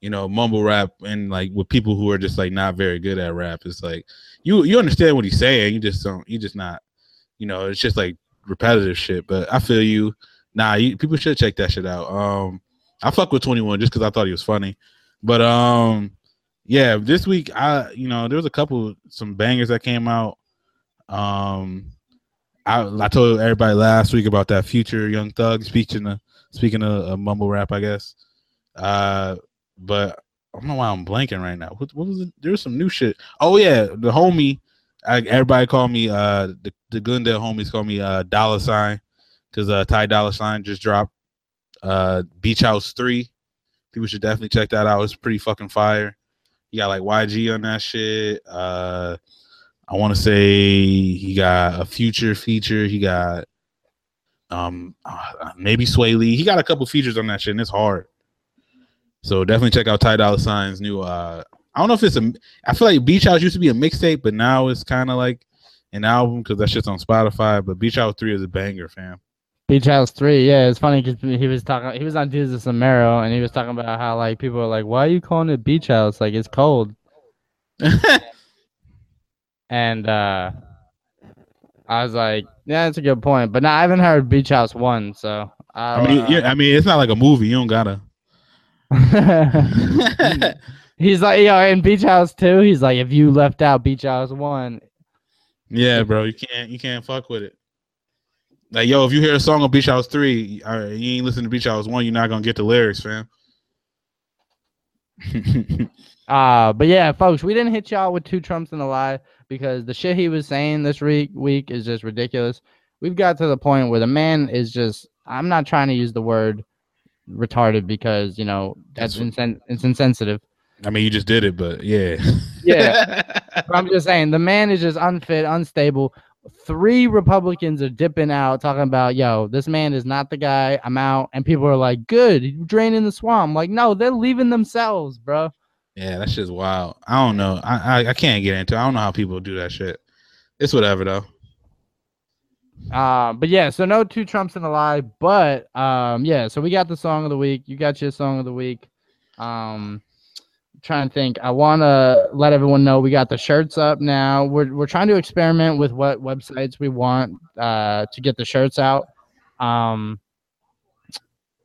you know, mumble rap and like with people who are just like not very good at rap. It's like you you understand what he's saying, you just don't, you just not, you know, it's just like repetitive shit. But I feel you. Nah, you, people should check that shit out. Um, I fuck with Twenty One just because I thought he was funny. But um, yeah, this week I you know there was a couple some bangers that came out. Um, I, I told everybody last week about that future Young Thug speaking of speaking uh, mumble rap, I guess. Uh, but I don't know why I'm blanking right now. What, what was it? There was some new shit. Oh yeah, the homie. I, everybody call me uh the the Glendale homies call me uh dollar sign because uh Ty Dolla Sign just dropped uh Beach House Three. People should definitely check that out. It's pretty fucking fire. You got like YG on that shit. Uh I want to say he got a future feature. He got um uh, maybe Swae Lee. He got a couple features on that shit, and it's hard. So definitely check out Ty Dolla Sign's new. uh I don't know if it's a. I feel like Beach House used to be a mixtape, but now it's kind of like an album because that shit's on Spotify. But Beach House Three is a banger, fam. Beach House Three, yeah, it's funny because he was talking. He was on Desus Mero, and he was talking about how like people are like, "Why are you calling it Beach House? Like it's cold." and uh I was like, "Yeah, that's a good point." But now I haven't heard Beach House One, so I mean, uh, yeah, I mean, it's not like a movie. You don't gotta. he's like, yo, in Beach House Two, he's like, if you left out Beach House One, yeah, bro, you can't you can't fuck with it. Like, yo, if you hear a song on Beach House Three, uh, you ain't listen to Beach House One, you're not gonna get the lyrics, fam. Uh, but yeah, folks, we didn't hit y'all with two Trumps and a lie because the shit he was saying this week week is just ridiculous. We've got to the point where the man is just I'm not trying to use the word retarded because, you know, that's insen- it's insensitive. I mean, you just did it, but yeah, Yeah. But I'm just saying the man is just unfit, unstable. Three Republicans are dipping out talking about, yo, this man is not the guy. I'm out. And people are like, good, draining the swamp. like, no, they're leaving themselves, bro. Yeah, that shit's wild. I don't know. I, I I can't get into. it. I don't know how people do that shit. It's whatever though. Uh, but yeah, so no two Trumps in a lie, but um, yeah, so we got the song of the week. You got your song of the week. Um, trying to think. I want to let everyone know we got the shirts up now. We're we're trying to experiment with what websites we want uh to get the shirts out. Um,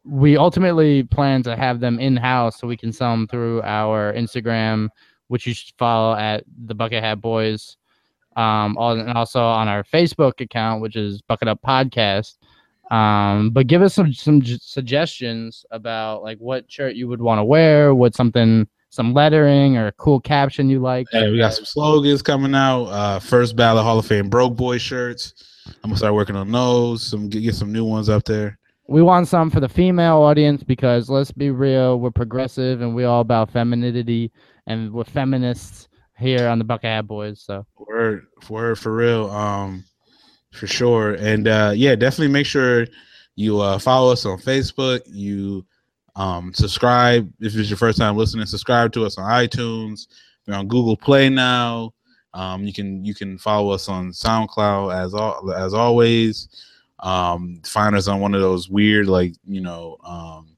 we ultimately plan to have them in house so we can sell them through our Instagram, which you should follow at the Bucket Hat Boys um, and also on our Facebook account, which is Bucket Up Podcast. Um, but give us some some suggestions about like what shirt you would want to wear, what something, some lettering or a cool caption you like. Hey, we got some slogans coming out. Uh, first ballot Hall of Fame broke boy shirts. I'm gonna start working on those. Some get some new ones up there. We want some for the female audience because let's be real, we're progressive and we're all about femininity and we're feminists here on the Bucket Hat Boys. So Word, word for real. Um, for sure. And uh, yeah, definitely make sure you uh, follow us on Facebook. You um, subscribe if it's your first time listening. Subscribe to us on iTunes. We're on Google Play now. Um, you can you can follow us on SoundCloud as al- as always. Um, find us on one of those weird like you know um,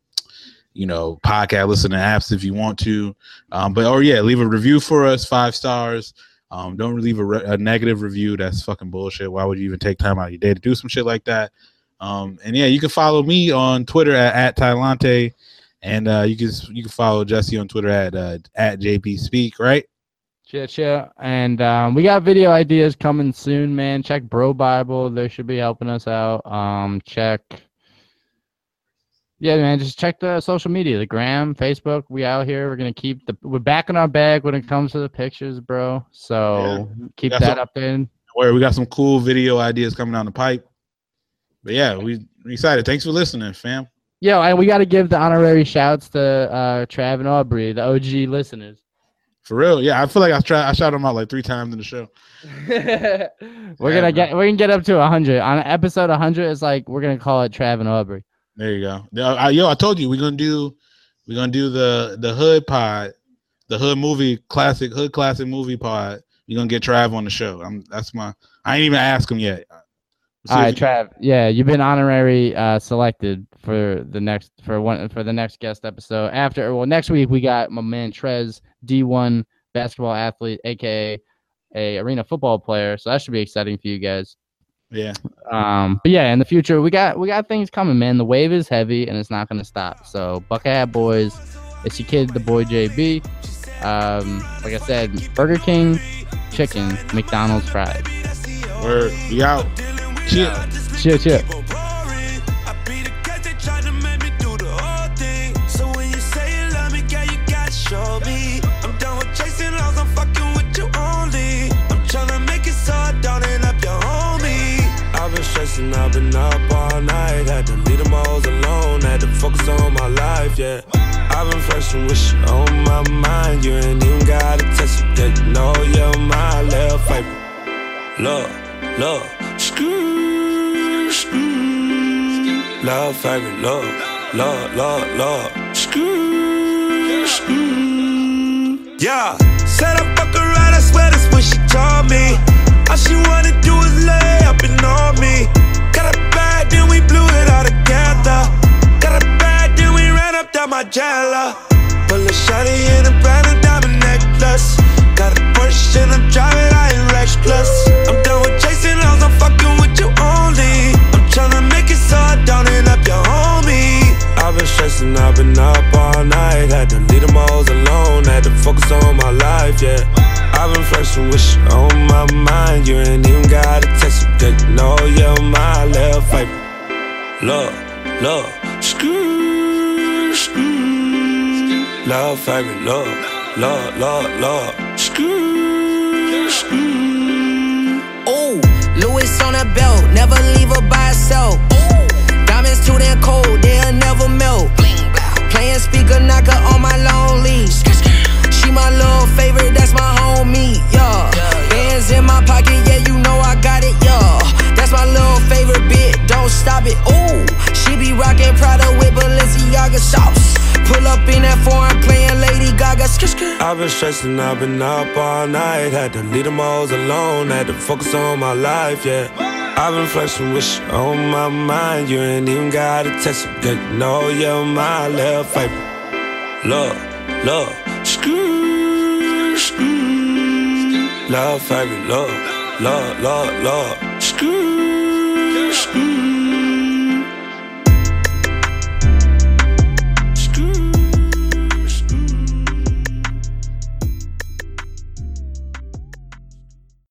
you know podcast listening apps if you want to. Um, but or yeah, leave a review for us, five stars. Um, don't leave a, re- a negative review. That's fucking bullshit. Why would you even take time out of your day to do some shit like that? Um, and yeah, you can follow me on Twitter at, at Tylante, and uh, you can you can follow Jesse on Twitter at uh, at JB Speak. Right? Chill, chill. And um, we got video ideas coming soon, man. Check Bro Bible. They should be helping us out. Um, check. Yeah, man. Just check the social media, the gram, Facebook. We out here. We're gonna keep the. We're back in our bag when it comes to the pictures, bro. So keep That's that up there. Where we got some cool video ideas coming down the pipe. But yeah, we we excited. Thanks for listening, fam. Yo, and we got to give the honorary shouts to uh, Trav and Aubrey, the OG listeners. For real, yeah. I feel like I try I shot him out like three times in the show. we're Yeah, gonna get we're gonna get up to hundred on episode hundred. It's like we're gonna call it Trav and Aubrey. There you go. Yeah, I, yo, I told you we're gonna do we're gonna do the the hood pod, the hood movie classic hood classic movie pod. You're gonna get Trav on the show. I'm that's my I ain't even asked him yet. All right, Trav. Yeah, you've been honorary uh, selected for the next for one for the next guest episode. After well, next week we got my man Trez, D1 basketball athlete, aka a arena football player. So that should be exciting for you guys. yeah. Um, but yeah, in the future we got we got things coming, man. The wave is heavy and it's not gonna stop. So Bucket Hat Boys, it's your kid, the boy JB. Um, like I said, Burger King, chicken, McDonald's fries. Word. We out. Chill. Chill, chill. Been I've been up all night. Had to leave them hoes alone, had to focus on my life, yeah. I've been flexing with you on my mind. You ain't even gotta test it, yeah. You know you're my little favorite. Love, love, screw, screw. Love, favorite, love, love, love, love, screw, screw. Yeah, said I fuck right, I swear that's what she told me. All she wanna do is lay up and on me then we blew it all together. Got a bag, then we ran up that my jella. Pull a shotty in a brand new diamond necklace. Got a Porsche and I'm driving, I ain't reckless. I'm done with chasing hoes, I'm fucking with you only. I'm tryna make it so I don't end up your homie. I've been stressing, I've been up all night. Had to leave them hoes alone, had to focus on my life, yeah. I've been flexing with you on my mind. You ain't even got a text, you didn't know you're my left. Like, Love, love, screw, screw. Love, favorite, love, love, love, love, screw, screw. Ooh, Louis on her belt, never leave her by herself. Ooh. Diamonds too damn cold, they'll never melt. Playing speaker knocker on my leash. She my little favorite, that's my homie, yeah. Bands in my pocket, yeah, you know I got it, stop it. Ooh, she be rockin' Prada with Balenciaga sauce. Pull up in that foreign playing Lady Gaga. Skr, skr. I've been stressing, I've been up all night. Had to leave them hoes alone, had to focus on my life, yeah. I've been flexing with shit on my mind. You ain't even gotta text it, good, know you're my little favorite. Love, love, screw, screw. Love, favorite, love, love, love, love.